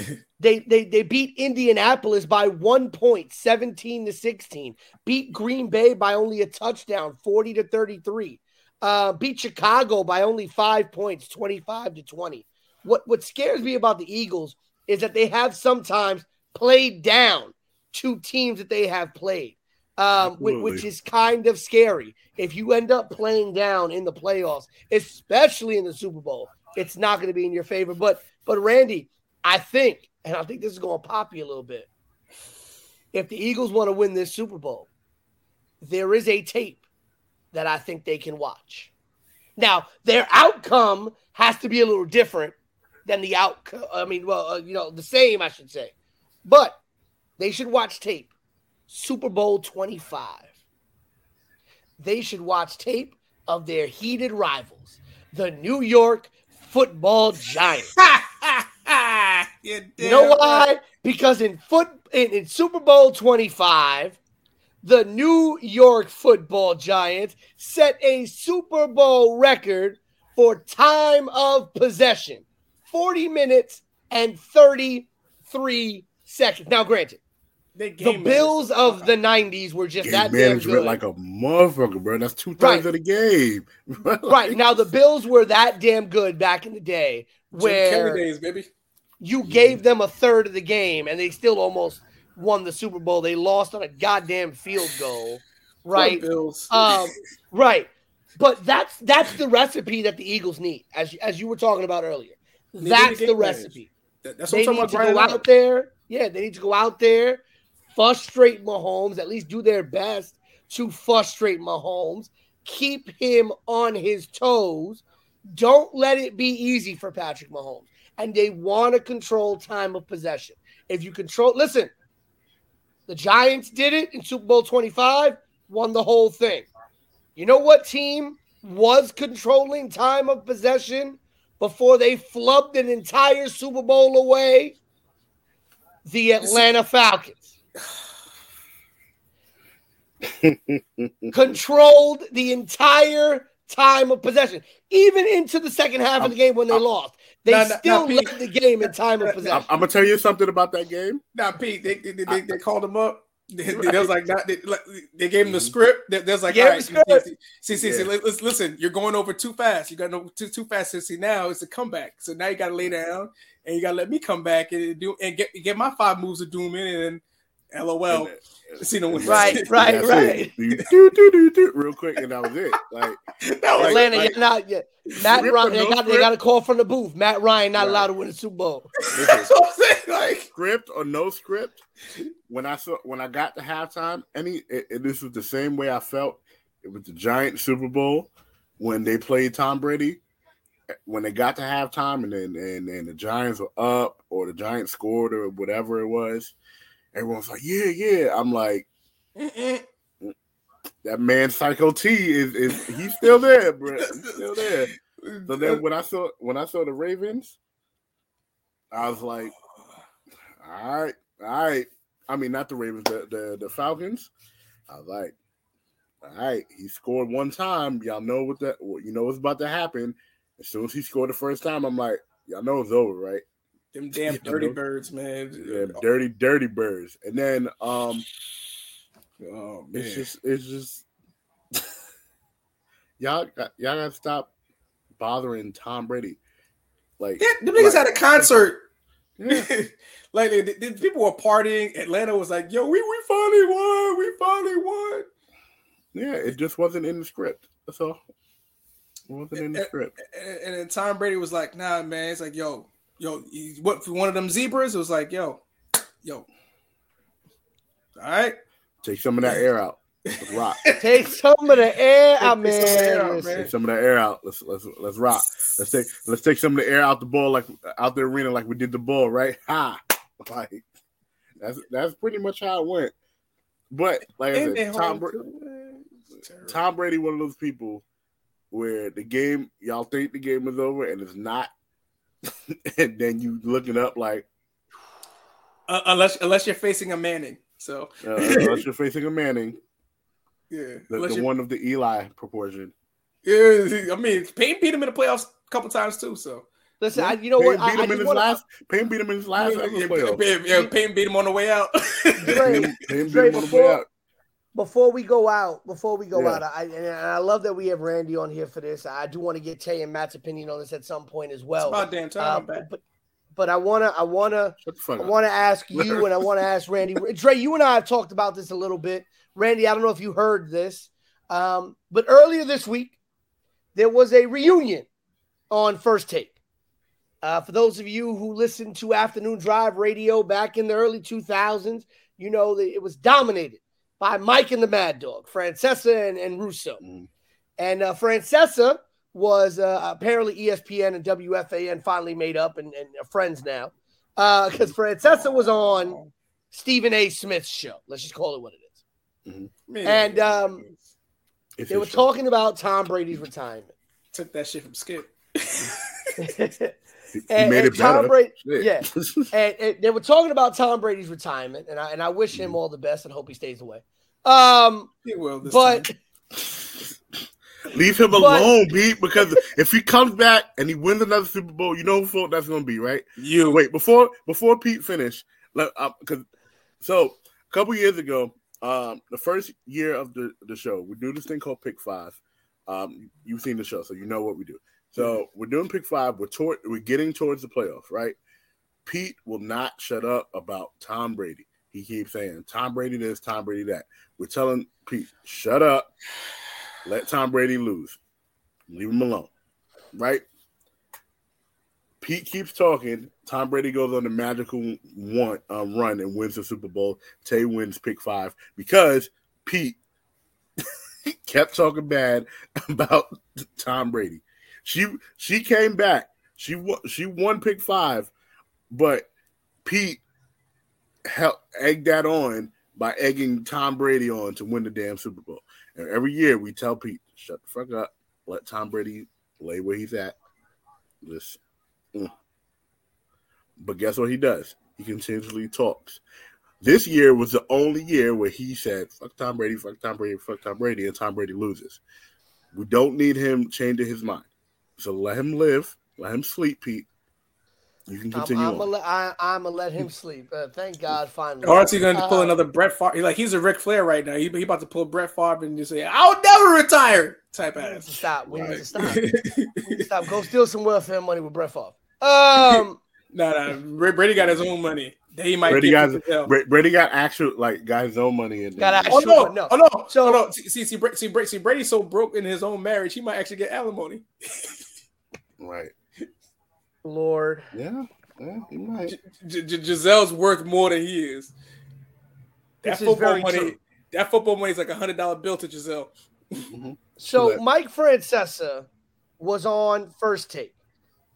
they, they they beat Indianapolis by one point, 17 to 16. Beat Green Bay by only a touchdown, 40 to 33. Uh, beat Chicago by only five points, 25 to 20. What what scares me about the Eagles is that they have sometimes played down two teams that they have played, um, which, which, is kind of scary. If you end up playing down in the playoffs, especially in the Super Bowl, it's not going to be in your favor. But but Randy, I think, and I think this is going to pop you a little bit. If the Eagles want to win this Super Bowl, there is a tape that I think they can watch. Now, their outcome has to be a little different than the outcome. I mean, well, uh, you know, the same, I should say. But they should watch tape. Super Bowl 25. They should watch tape of their heated rivals, the New York football giants. you know why? Because in foot in, in Super Bowl 25, the New York football giants set a Super Bowl record for time of possession. 40 minutes and 33 seconds. Now, granted, the Bills of the 90s were just game that management like a motherfucker, bro. That's two thirds right. of the game. like, right. Now, the Bills were that damn good back in the day where days, baby. you gave them a third of the game and they still almost won the Super Bowl. They lost on a goddamn field goal. Right. Bills. Um, right. But that's that's the recipe that the Eagles need, as as you were talking about earlier. That's the recipe. That's what they I'm need to go out there. Yeah, they need to go out there, frustrate Mahomes, at least do their best to frustrate Mahomes, keep him on his toes. Don't let it be easy for Patrick Mahomes. And they want to control time of possession. If you control, listen, the Giants did it in Super Bowl 25, won the whole thing. You know what team was controlling time of possession before they flubbed an entire Super Bowl away? The Atlanta Falcons. Controlled the entire time of possession, even into the second half of the game when they I'm, lost. They now, still now, led the game in time of possession. I'm, gonna tell you something about that game. Now, Pete, they they, they, they called him up. They, right. they was like, they, they gave him the mm-hmm. script. They, was like, all right, see, see, see, see, listen, listen, you're going over too fast. You got no too too fast. To see now it's a comeback. So now you got to lay down and you got to let me come back and do and get get my five moves of doom in and LOL. See no one. Right, right, right. do, do, do, do, real quick, and that was it. Like that was Atlanta, like, you're not yet. Matt Ryan, they, no got, they got a call from the booth. Matt Ryan not right. allowed to win the Super Bowl. That's what I'm saying. Like script or no script. When I saw when I got to halftime, any it, it, this was the same way I felt. It was the Giant Super Bowl when they played Tom Brady. When they got to halftime and then and, and the Giants were up or the Giants scored or whatever it was Everyone's like, yeah, yeah. I'm like, Mm-mm. that man Psycho T is is he's still there, bro. He's still there. So then when I saw when I saw the Ravens, I was like, all right, all right. I mean, not the Ravens, the the, the Falcons. I was like, all right, he scored one time. Y'all know what that you know what's about to happen. As soon as he scored the first time, I'm like, y'all know it's over, right? Them damn dirty birds, man. Yeah, dirty, dirty birds. And then um oh, man. it's just it's just y'all y'all gotta stop bothering Tom Brady. Like yeah, the niggas like, had a concert. Yeah. like the, the, people were partying. Atlanta was like, "Yo, we we finally won. We finally won." Yeah, it just wasn't in the script. That's all. It wasn't in the and, script. And, and then Tom Brady was like, "Nah, man." It's like, "Yo, yo, what for one of them zebras? It was like, yo, yo, all right, take some of that air out. Let's rock. take some of the air out, man. Out, man. Take some of that air out. Let's let's let's rock. Let's take let's take some of the air out the ball, like out the arena, like we did the ball, right? Ha! Like that's that's pretty much how it went. But like I said, Tom, Bra- Tom Brady, one of those people where the game y'all think the game is over and it's not, and then you look it up like uh, unless unless you're facing a Manning. So uh, unless you're facing a Manning, yeah, the, the one of the Eli proportion. Yeah, I mean Peyton beat him in the playoffs a couple times too. So Listen, I, you know Payne what? Beat I, him I in his wanna... last. Payne beat him in his last yeah, yeah, yeah, Payne beat him on the way out. Payne, Payne beat him before we go out, before we go yeah. out, I and I love that we have Randy on here for this. I do want to get Tay and Matt's opinion on this at some point as well. It's about damn time, uh, but, but I wanna, I wanna, I wanna ask you, and I want to ask Randy. Dre, you and I have talked about this a little bit. Randy, I don't know if you heard this, um, but earlier this week there was a reunion on First Take. Uh, for those of you who listened to Afternoon Drive Radio back in the early 2000s, you know that it was dominated by Mike and the Mad Dog, Francesa and, and Russo. Mm. And uh, Francesa was uh, apparently ESPN and WFAN finally made up and, and friends now because uh, Francesa was on Stephen A. Smith's show. Let's just call it what it is. Mm-hmm. And um, they were show. talking about Tom Brady's retirement. Took that shit from Skip. and, and Tom Brady, yeah, and, and, they were talking about Tom Brady's retirement, and I and I wish him mm-hmm. all the best and hope he stays away. Um, he will, but leave him but, alone, Pete. Because if he comes back and he wins another Super Bowl, you know who that's going to be, right? You wait before before Pete finish. Let because uh, so a couple years ago, um, the first year of the the show, we do this thing called Pick Five. Um, you've seen the show, so you know what we do. So we're doing pick five. We're toward, we're getting towards the playoffs, right? Pete will not shut up about Tom Brady. He keeps saying Tom Brady this, Tom Brady that. We're telling Pete, shut up. Let Tom Brady lose. Leave him alone. Right? Pete keeps talking. Tom Brady goes on the magical one uh, run and wins the Super Bowl. Tay wins pick five because Pete kept talking bad about Tom Brady. She she came back. She. She won pick five, but Pete helped egg that on by egging Tom Brady on to win the damn Super Bowl. And every year we tell Pete, shut the fuck up, let Tom Brady lay where he's at. Just, mm. but guess what he does? He continually talks. This year was the only year where he said, fuck Tom Brady, fuck Tom Brady, fuck Tom Brady, and Tom Brady loses. We don't need him changing his mind. So let him live. Let him sleep, Pete. You can continue. I'm, I'm gonna let, let him sleep. Uh, thank God, finally. Or is he going to pull uh, another Brett Favre? Like he's a Ric Flair right now. He, he about to pull Brett Favre and just say, "I'll never retire." Type we ass. stop. We right. need to stop. need to stop. Go steal some welfare money with Brett Favre. Um. no, no. Brady got his own money. He might Brady got Brady got actual like got his own money in there. Got actual, oh no, no, oh no. So oh, no. See, see, see, see, see, Brady's so broke in his own marriage, he might actually get alimony. Right. Lord. Yeah. Yeah, he might. G- G- Gisele's worth more than he is. That this football money. True. That football money is like a hundred dollar bill to Gisele. Mm-hmm. So Mike Francesa was on first take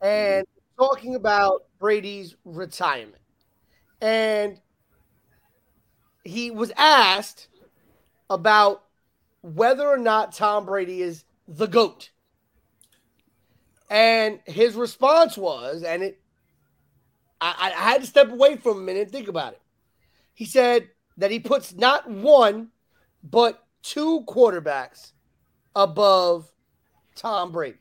and mm-hmm. talking about Brady's retirement, and he was asked about whether or not Tom Brady is the goat. And his response was, and it, I, I had to step away from him and think about it. He said that he puts not one, but two quarterbacks above Tom Brady.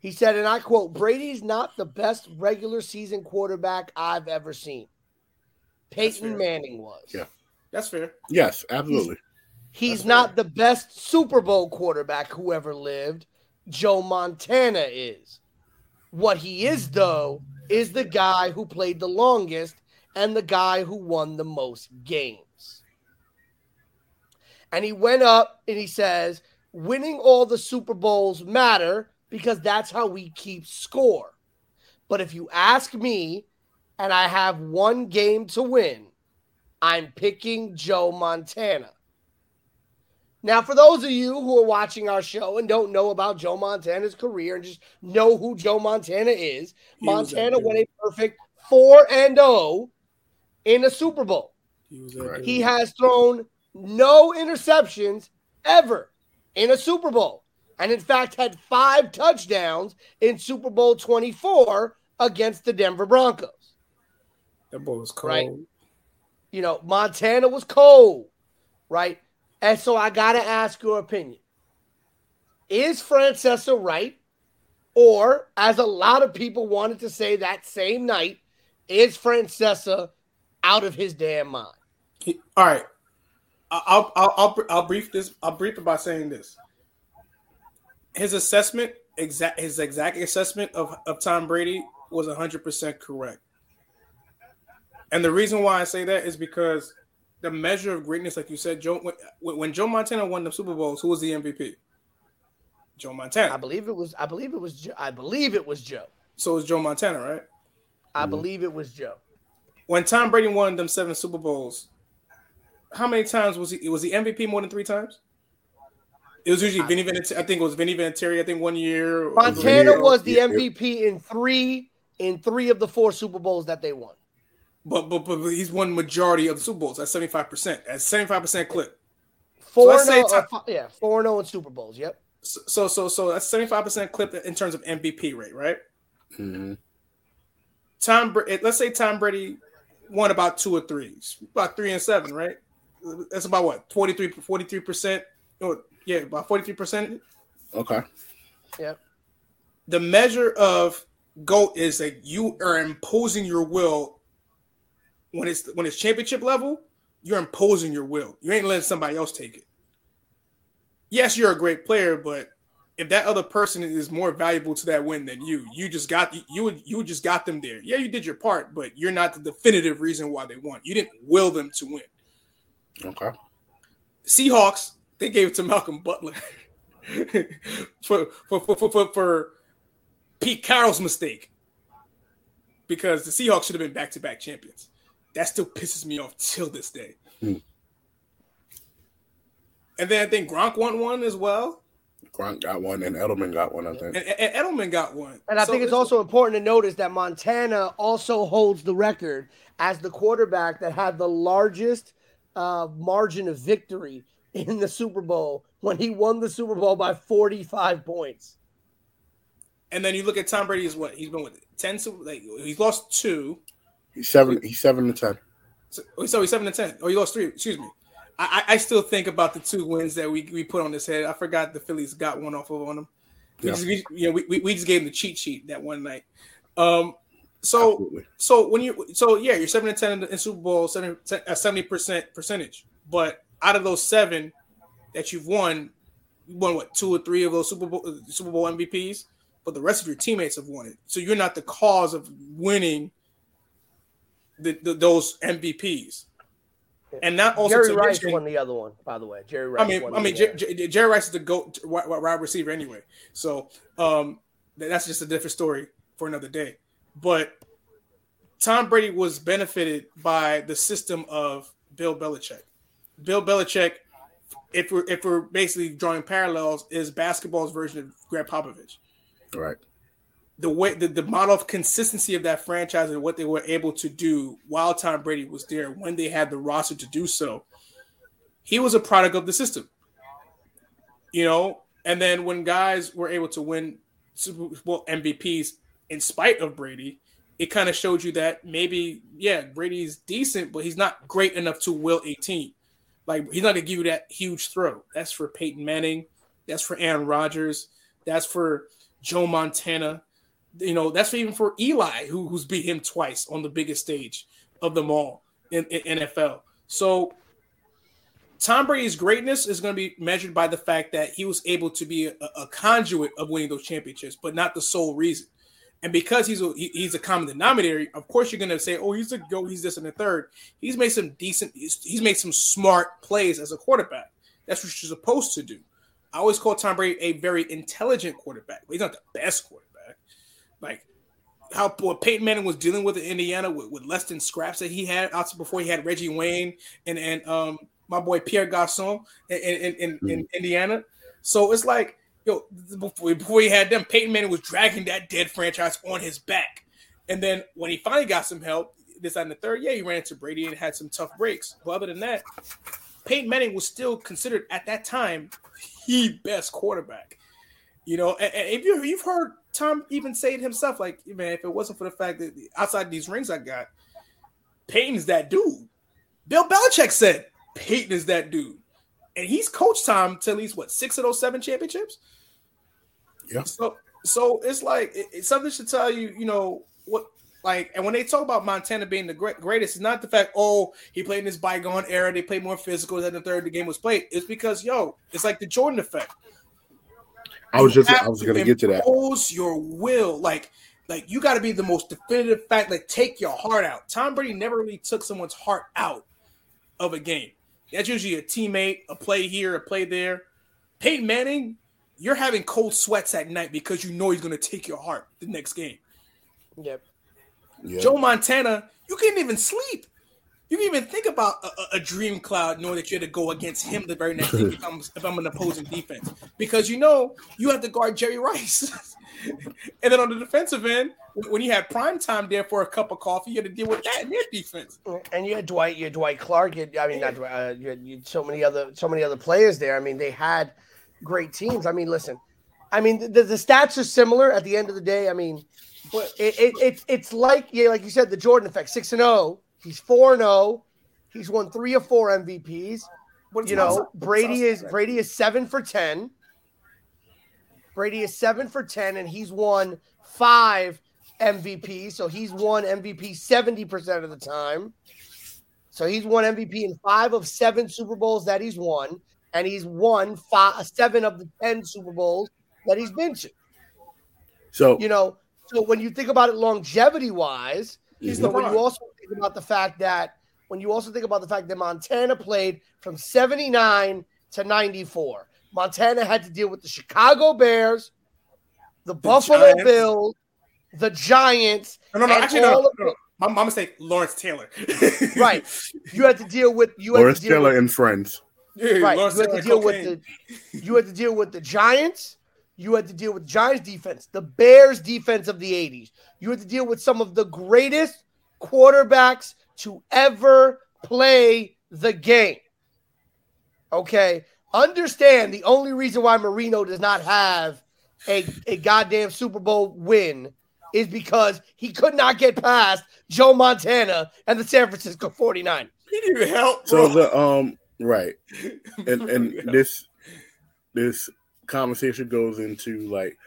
He said, and I quote, Brady's not the best regular season quarterback I've ever seen. Peyton Manning was. Yeah. That's fair. Yes, absolutely. He's, he's not the best Super Bowl quarterback who ever lived. Joe Montana is. What he is, though, is the guy who played the longest and the guy who won the most games. And he went up and he says, winning all the Super Bowls matter because that's how we keep score. But if you ask me, and I have one game to win, I'm picking Joe Montana. Now, for those of you who are watching our show and don't know about Joe Montana's career and just know who Joe Montana is, He Montana that went a perfect 4 and 0 in a Super Bowl. He was that Right. dude. He has thrown no interceptions ever in a Super Bowl. And in fact, had five touchdowns in Super Bowl 24 against the Denver Broncos. that boy was cold. Right. You know, Montana was cold, right? And so I got to ask your opinion. Is Francesa right? Or, as a lot of people wanted to say that same night, is Francesa out of his damn mind? All right. I'll, I'll I'll I'll brief this. I'll brief it by saying this. His assessment, exact his exact assessment of, of Tom Brady was hundred percent correct. And the reason why I say that is because the measure of greatness, like you said, Joe, when, when Joe Montana won the Super Bowls, who was the MVP? Joe Montana. I Montana. believe it was. I believe it was. Jo- I believe it was Joe. So it was Joe Montana, right? I believe it was Joe. When Tom Brady won them seven Super Bowls, how many times was he? Was he MVP more than three times? It was usually Vinny Vinatieri. I think it was Vinny Vinatieri. I think one year. Montana Yeah, was the yeah. MVP in three in three of the four Super Bowls that they won. But, but but he's won majority of the Super Bowls. That's seventy five percent. That's seventy five percent clip. Four let's say no, uh, Tom- fi- yeah, four no in Super Bowls. Yep. So so so, so that's seventy five percent clip in terms of MVP rate, right? hmm Tom, eh, let's say Tom Brady won about two or three, about three and seven, right? That's about what 43 43 percent. Or yeah, about forty three percent. Okay. Yep. The measure of goat is that you are imposing your will when it's when it's championship level. You're imposing your will. You ain't letting somebody else take it. Yes, you're a great player, but if that other person is more valuable to that win than you, you just got you would you just got them there. Yeah, you did your part, but you're not the definitive reason why they won. You didn't will them to win. Okay. Seahawks, they gave it to Malcolm Butler for, for, for, for, for, for Pete Carroll's mistake. Because the Seahawks should have been back to back champions. That still pisses me off till this day. Hmm. And then I think Gronk won one as well. Gronk got one and Edelman got one, I think. And, and Edelman got one. And I So think it's also important to notice that Montana also holds the record as the quarterback that had the largest uh, margin of victory in the Super Bowl when he won the Super Bowl by 45 points. And then you look at Tom Brady's what? He's been with 10 Super like he's lost two. He's seven. He's seven to ten. So, so he's seven to ten. Oh, he lost three. Excuse me. I, I still think about the two wins that we, we put on his head. I forgot the Phillies got one off of on him. We Yeah. just, we, you know, we, we, just gave him the cheat sheet that one night. Um, so Absolutely. so when you so yeah, you're seven to ten in, the, in Super Bowl, seventy percent percentage. But out of those seven that you've won, you won what two or three of those Super Bowl Super Bowl MVPs. But the rest of your teammates have won it, so you're not the cause of winning the, the those MVPs. And not also Jerry Rice mention- won the other one, by the way. Jerry Rice. I mean, won I mean, other J- J- Jerry Rice is the goat wi- wi- wide receiver anyway. So um, that's just a different story for another day. But Tom Brady was benefited by the system of Bill Belichick. Bill Belichick, if we're if we're basically drawing parallels, is basketball's version of Gregg Popovich. Right. The way the, the model of consistency of that franchise and what they were able to do while Tom Brady was there when they had the roster to do so, he was a product of the system you know. And then when guys were able to win Super Bowl MVPs in spite of Brady, it kind of showed you that maybe yeah, Brady's decent, but he's not great enough to will a team. Like he's not gonna give you that huge throw. That's for Peyton Manning. That's for Aaron Rodgers. That's for Joe Montana. You know, that's even for Eli, who, who's beat him twice on the biggest stage of them all in, in NFL. So Tom Brady's greatness is going to be measured by the fact that he was able to be a, a conduit of winning those championships, but not the sole reason. And because he's a he- he's a common denominator, of course you're going to say, "Oh, he's a go, he's this and the third. He's made some decent, he's, he's made some smart plays as a quarterback. That's what you're supposed to do. I always call Tom Brady a very intelligent quarterback, he's not the best quarterback. Like how what Peyton Manning was dealing with in Indiana with, with less than scraps that he had also before he had Reggie Wayne and and um my boy Pierre Garcon in in, in, mm-hmm. in Indiana. So it's like yo before, before he had them, Peyton Manning was dragging that dead franchise on his back. And then when he finally got some help, this and the third, yeah, he ran into Brady and had some tough breaks. But other than that, Peyton Manning was still considered at that time the best quarterback. You know, and, and if you you've heard Tom even say it himself, like, man, if it wasn't for the fact that outside these rings I got, Peyton's that dude. Bill Belichick said Peyton is that dude. And he's coached Tom to at least what six of those seven championships. Yeah. So so it's like it, it's something to tell you, you know, what like, and when they talk about Montana being the great, greatest, it's not the fact, oh, he played in this bygone era, they played more physical than the third the game was played. It's because, yo, it's like the Jordan effect. I was just I was gonna get to that. Impose your will, like like you got to be the most definitive fact. Like take your heart out. Tom Brady never really took someone's heart out of a game. That's usually a teammate, a play here, a play there. Peyton Manning, you're having cold sweats at night because you know he's going to take your heart the next game. Yep. Yeah. Joe Montana, you can't even sleep. You can even think about a, a, dream cloud knowing that you had to go against him the very next day if I'm, if I'm an opposing defense because you know you have to guard Jerry Rice. and then on the defensive end, when you had prime time there for a cup of coffee, you had to deal with that in their defense. And you had Dwight, you had Dwight Clark. You had, I mean, not Dwight, uh, you, had, you had so many other so many other players there. I mean, they had great teams. I mean, listen, I mean the, the stats are similar at the end of the day. I mean, it, it, it, it's like yeah, like you said, the Jordan effect. Six and zero. He's four and zero. Oh. He's won three or four MVPs. you know, Brady is Brady is seven for ten. Brady is seven for ten, and he's won five MVPs. So he's won MVP seventy percent of the time. So he's won MVP in five of seven Super Bowls that he's won, and he's won five, seven of the ten Super Bowls that he's been to. So you know, so when you think about it longevity wise, he's the when you also think about the fact that when you also think about the fact that Montana played from 79 to 94. Montana had to deal with the Chicago Bears, the, the Buffalo Giants. Bills, the Giants. No, no, no. Actually, no, no, no. My, my mistake. Lawrence Taylor. right. You had to deal with you. Lawrence Taylor with, and friends. Yeah, right. Lawrence you had to deal cocaine. with the. You had to deal with the Giants you had to deal with Giants defense, the Bears defense of the 80s. You had to deal with some of the greatest quarterbacks to ever play the game. Okay. Understand the only reason why Marino does not have a, a goddamn Super Bowl win is because he could not get past Joe Montana and the San Francisco 49. He didn't help. Bro. So the um right. And and this this conversation goes into like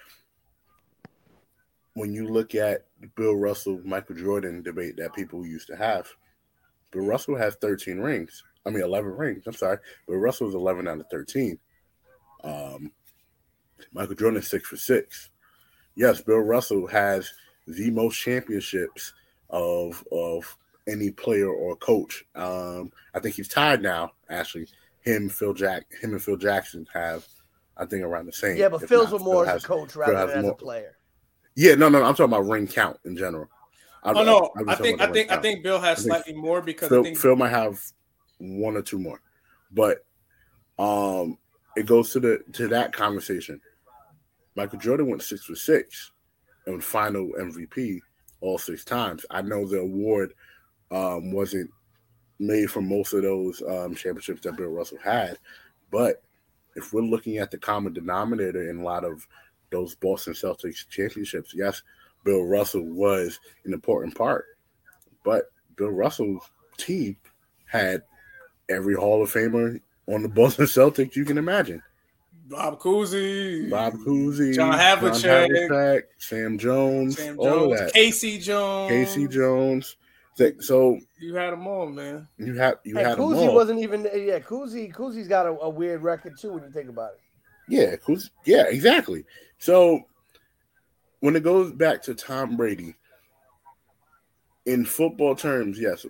when you look at Bill Russell, Michael Jordan debate that people used to have. Bill Russell has 13 rings. I mean, 11 rings. I'm sorry. Bill Russell is 11 out of 13. Um, Michael Jordan is six for six. Yes, Bill Russell has the most championships of of any player or coach. Um, I think he's tied now. Actually, him, Phil Jack, him and Phil Jackson have I think around the same. Yeah, but Phil's not, more Phil as a coach rather than as more, a player. Yeah, no, no, no, I'm talking about ring count in general. I, oh no, I, I think I think count. I think Bill has slightly more because Phil, think... Phil might have one or two more, but um, it goes to the to that conversation. Michael Jordan went six for six and final MVP all six times. I know the award um, wasn't made for most of those um, championships that Bill Russell had, but if we're looking at the common denominator in a lot of those Boston Celtics championships, yes, Bill Russell was an important part, but Bill Russell's team had every Hall of Famer on the Boston Celtics you can imagine. Bob Cousy, Bob Cousy, John Havlicek, Sam Jones, Sam Jones, all of that. K.C. Jones, Casey Jones. So you had them all, man. You had you and had Cousy them all. wasn't even yeah. Cousy Cousy's got a, a, weird record too when you think about it. Yeah, Cousy, yeah, exactly. So when it goes back to Tom Brady, in football terms, yes,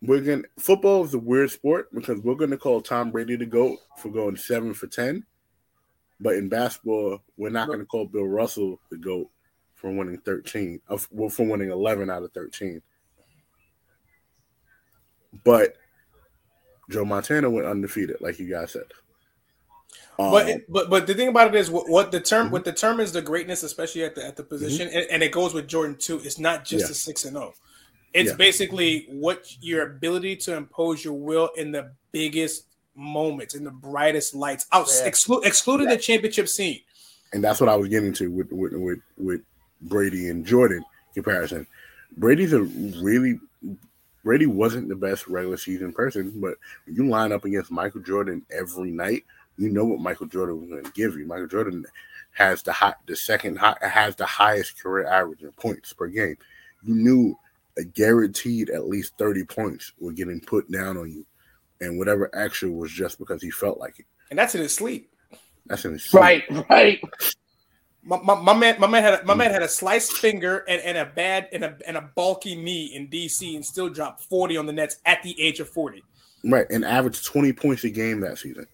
we're gonna football is a weird sport because we're gonna call Tom Brady the goat for going seven for ten, but in basketball, we're not gonna call Bill Russell the goat for winning 13, uh, of well, from winning 11 out of 13. But Joe Montana went undefeated, like you guys said. Um, but but but the thing about it is what, what the term mm-hmm. what determines the greatness, especially at the at the position, mm-hmm. and, and, it goes with Jordan too. It's not just yeah. a six and zero. Oh. It's yeah. basically what your ability to impose your will in the biggest moments, in the brightest lights, out yeah. exclu- excluding the championship scene. And that's what I was getting to with with with, with Brady and Jordan comparison. Brady's a really Brady wasn't the best regular season person, but you line up against Michael Jordan every night, you know what Michael Jordan was going to give you. Michael Jordan has the high, the second high, has the highest career average in points per game. You knew a guaranteed at least 30 points were getting put down on you. And whatever extra was just because he felt like it. And that's in his sleep. That's in his sleep. Right, right. My, my, my, man, my man had a, my man had a sliced finger and, and a bad and a and a bulky knee in DC and still dropped 40 on the Nets at the age of 40. Right, and averaged 20 points a game that season.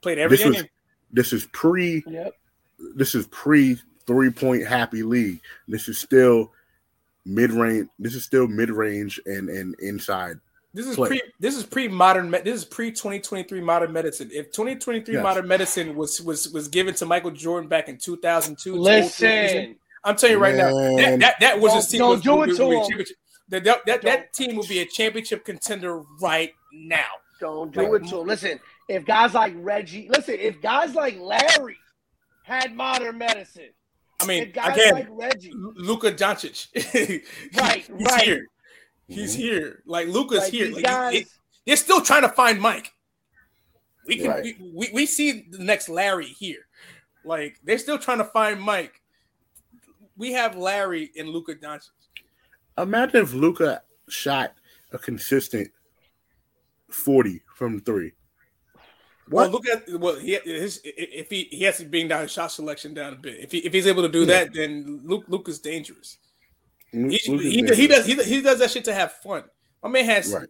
Played every this game. Was, this is pre. Yep. This is pre three point happy league. This is still mid range. This is still mid range and and inside. This is play. pre. This is pre modern. This is pre twenty twenty three modern medicine. If twenty twenty three modern medicine was was was given to Michael Jordan back in two thousand two, listen. I'm telling you right Man. now, that, that, that was don't, a team. Don't do it to him. That, that, that, that team will be a championship contender right now. Don't do it to him. Listen, if guys like Reggie, listen, if guys like Larry had modern medicine, I mean, guys again, like Reggie, Luka Doncic, right, he's right. here. He's mm-hmm. here. Like Luka's like here. Like, guys, it, they're still trying to find Mike. We can right. we, we, we see the next Larry here. Like they're still trying to find Mike. We have Larry and Luka Doncic. Imagine if Luka shot a consistent 40 from three. Well, look at well, he his if he he has to bring down his shot selection down a bit. If he if he's able to do yeah. that, then Luke Luke is dangerous. Luke, he, Luke he, he, does he, he does that shit to have fun. My man has right.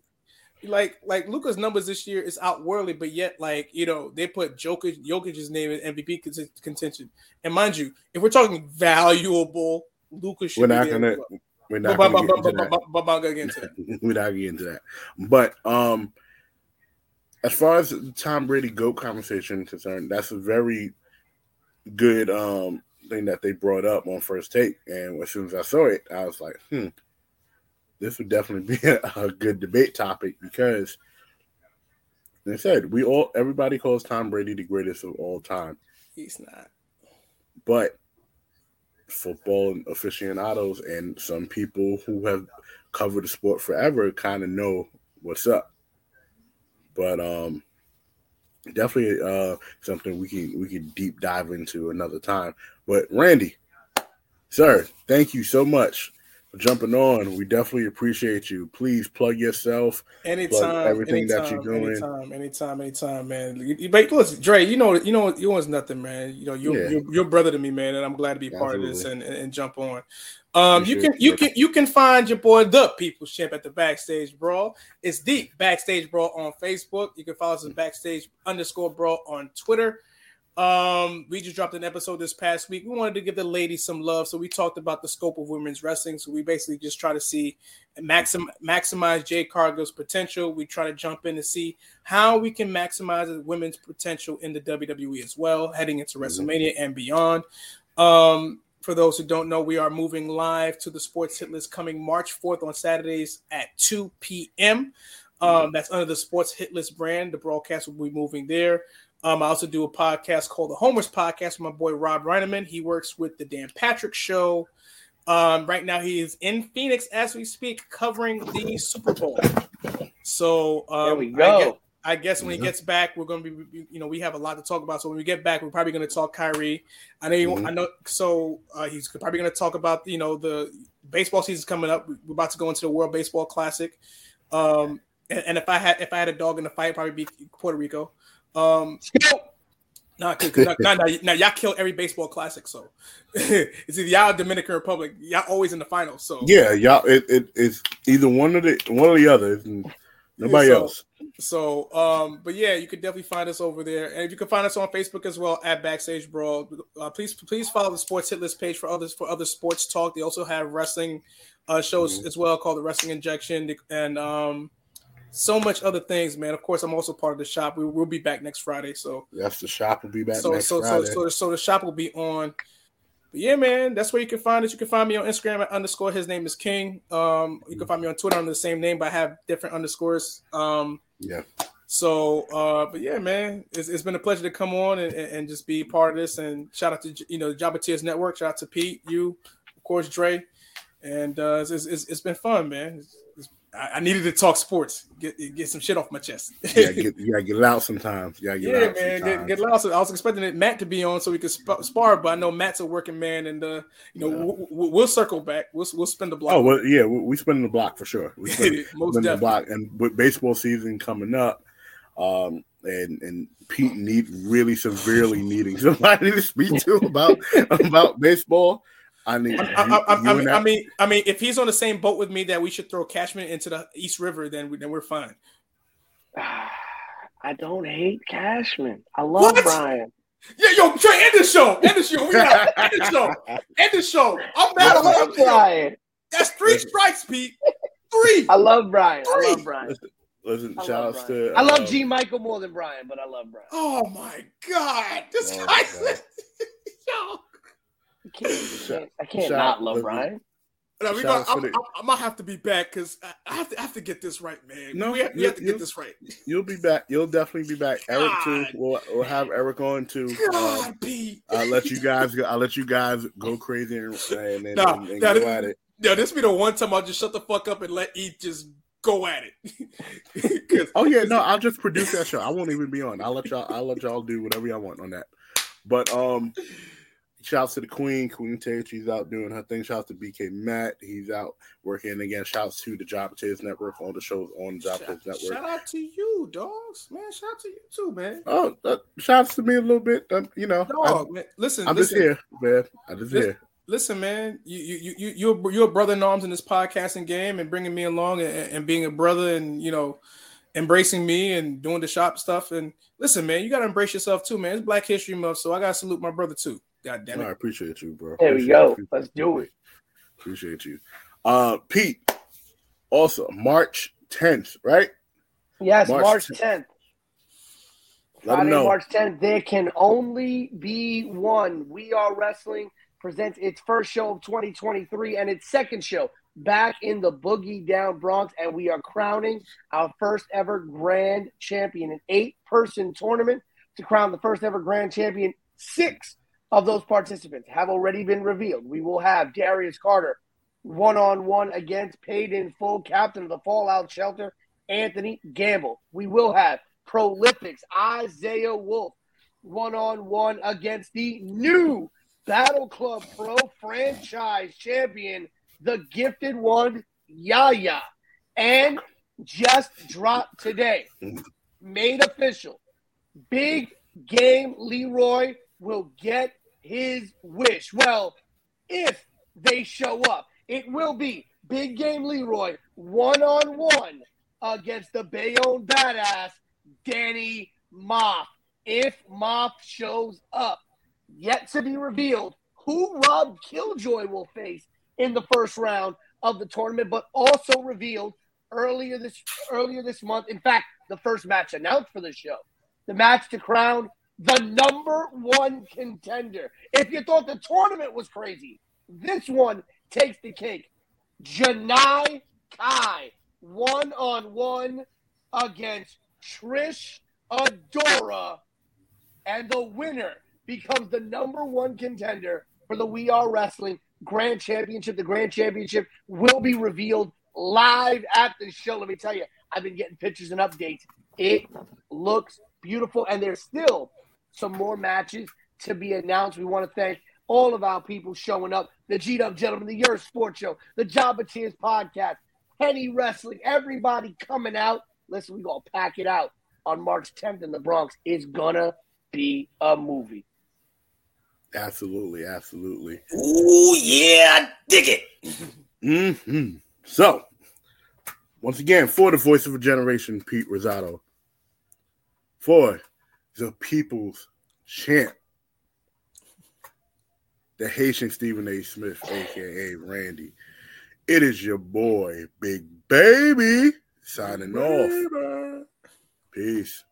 like like Luka's numbers this year is outworldly, but yet like you know they put Jokic Jokic's name in MVP contention. And mind you, if we're talking valuable, Luka should. We're not gonna. We're not gonna get into that. We're not getting into that. But um as far as the Tom Brady GOAT conversation concerned, that's a very good um, thing that they brought up on first take. And as soon as I saw it, I was like, hmm, this would definitely be a, a good debate topic because they said we all everybody calls Tom Brady the greatest of all time. He's not. But football aficionados and some people who have covered the sport forever kind of know what's up. But um, definitely uh, something we can we can deep dive into another time. But Randy, sir, thank you so much jumping on. We definitely appreciate you. Please plug yourself. Anytime, plug everything anytime, that you're doing. Anytime, anytime, anytime, man. But listen, Dre, you know, you know, you was nothing, man. You know, you're, yeah. you're, you're brother to me, man, and I'm glad to be part Absolutely. of this and, and, and jump on. Um, you can you can you can find your boy the People's Champ at the Backstage Brawl. It's the Backstage Brawl on Facebook. You can follow us at Backstage underscore Brawl on Twitter. Um, we just dropped an episode this past week. We wanted to give the ladies some love, so we talked about the scope of women's wrestling. So we basically just try to see maxim maximize Jade Cargill's potential. We try to jump in to see how we can maximize the women's potential in the WWE as well, heading into. WrestleMania and beyond. Um, for those who don't know, we are moving live to the Sports Hit List coming March 4th on Saturdays at 2 p.m. Um, that's under the Sports Hit List brand. The broadcast will be moving there. Um, I also do a podcast called the Homers Podcast with my boy Rob Reineman. He works with the Dan Patrick Show. Um, right now, he is in Phoenix as we speak, covering the Super Bowl. So um, there we go. I guess when he gets back, we're going to be, you know, we have a lot to talk about. So when we get back, we're probably going to talk Kyrie. I know, you, mm-hmm. I know. So uh, he's probably going to talk about, you know, the baseball season's coming up. We're about to go into the World Baseball Classic. Um, and, and, if I had if I had a dog in the fight, probably be Puerto Rico. Um, Nah, cause, now, now, now, y'all kill every baseball classic, so it's either y'all Dominican Republic, y'all always in the finals. So yeah, y'all it, it it's either one of the one or the other. Nobody So- else. So, um, but yeah, you can definitely find us over there, and you can find us on Facebook as well at Backstage Brawl. Uh, please, please follow the Sports Hit List page for others for other sports talk. They also have wrestling uh, shows as well called the Wrestling Injection, and um, so much other things, man. Of course, I'm also part of the shop. We will be back next Friday, so Yes, the shop will be back so next so, so Friday. so so the shop will be on. But yeah, man, that's where you can find us. You can find me on Instagram at underscore. His name is King. Um, you can find me on Twitter under the same name, but I have different underscores. Um, yeah. so, uh, but yeah, man, it's, it's been a pleasure to come on and, and just be part of this. And shout out to you know Jabba Tears Network. Shout out to Pete, you, of course, Dre, and uh, it's, it's, it's been fun, man. It's, I, I needed to talk sports, get get some shit off my chest. yeah, get, gotta get it out sometimes. Yeah, get Yeah, it out man, get, sometimes. get loud. I was expecting it, Matt to be on so we could sp- spar, but I know Matt's a working man, and uh, you know Yeah. w- w- we'll circle back. We'll we'll spin the block. Oh well, yeah, we, we spinning the block for sure. We spin, Most spinning the block, and with baseball season coming up, um, and and Pete need really severely needing somebody to speak to about about baseball. I need. I, I, I, I, mean, I mean, I mean, if he's on the same boat with me that we should throw Cashman into the East River, then we, then we're fine. I don't hate Cashman. I love What? Brian. Yeah, yo, Trey, end the show. End the show. We got end the show. End the show. I'm I mad. I'm love Brian. That's three strikes, Pete. Three. I love Brian. I love Brian. Listen, I shout love Brian. to. I love uh, G. Michael more than Brian, but I love Brian. Oh my god, this Oh, guy. God. yo. I can't, I can't, I can't not love listen. Brian. No, we gonna, I'm, I'm, I'm gonna have to be back because I, I have to I have to get this right, man. No, we have, we have to get this right. You'll be back. You'll definitely be back. Eric too. We'll we'll have Eric on too. Um, God, Pete. I'll let you guys go. I'll let you guys go crazy and, and, and, Nah, and, and nah, go this- at it. Yo, this be the one time I'll just shut the fuck up and let E just go at it. Oh yeah, no, I'll just produce that show. I won't even be on. I'll let y'all. I'll let y'all do whatever y'all want on that. But um, shouts to the Queen, Queen Tay. She's out doing her thing. Shouts to BK Matt. He's out working again. Shouts to the Job Potatoes Network. All the shows on the Job Potatoes Network. shout out to you, dogs, man. Shout out to you too, man. Oh, uh, shouts to me a little bit. Um, you know, Dog, man. Listen, I, am just here, man. I'm just Listen- here. listen, man. You you you you you're, you're a brother in arms in this podcasting game and bringing me along and, and being a brother and you know embracing me and doing the shop stuff. And listen, man, you gotta embrace yourself too, man. It's Black History Month, so I gotta salute my brother too. God damn No, I appreciate you, bro. There we go. you. Let's do it. Appreciate you. Uh, Pete. Also, March 10th, right? Yes, March March 10th. 10th. Let 'em Friday, know. March 10th. There can only be one. We Are Wrestling presents its first show of 2023 and its second show back in the Boogie Down Bronx. And we are crowning our first ever grand champion, an eight person tournament to crown the first ever grand champion. Six of those participants have already been revealed. We will have Darius Carter one on one against paid in full captain of the Fallout Shelter, Anthony Gamble. We will have Prolifics Isaiah Wolf one on one against the new Battle Club Pro franchise champion, the gifted one, Yaya. And just dropped today, made official. Big game Leroy will get his wish. Well, if they show up, it will be Big Game Leroy one on one against the Bayonne badass Danny Moff. If Moff shows up, yet to be revealed who Rob Killjoy will face in the first round of the tournament, but also revealed earlier this earlier this month. In fact, the first match announced for the show, the match to crown the number one contender. If you thought the tournament was crazy, this one takes the cake. Janai Kai, one on one against Trish Adora, and the winner becomes the number one contender for the We Are Wrestling Grand Championship. The Grand Championship will be revealed live at the show. Let me tell you, I've been getting pictures and updates. It looks beautiful, and there's still some more matches to be announced. We want to thank all of our people showing up. The G Dub Gentlemen, the Your Sports Show, the Jabba Tears Podcast, Penny Wrestling, everybody coming out. Listen, we gonna pack it out on March 10th in the Bronx. It's gonna be a movie. Absolutely, absolutely. Oh yeah, I dig it. hmm So, Once again, for the voice of a generation, Pete Rosado. For the people's champ, the Haitian Stephen A. Smith, aka Randy. It is your boy, Big Baby, signing off. Peace.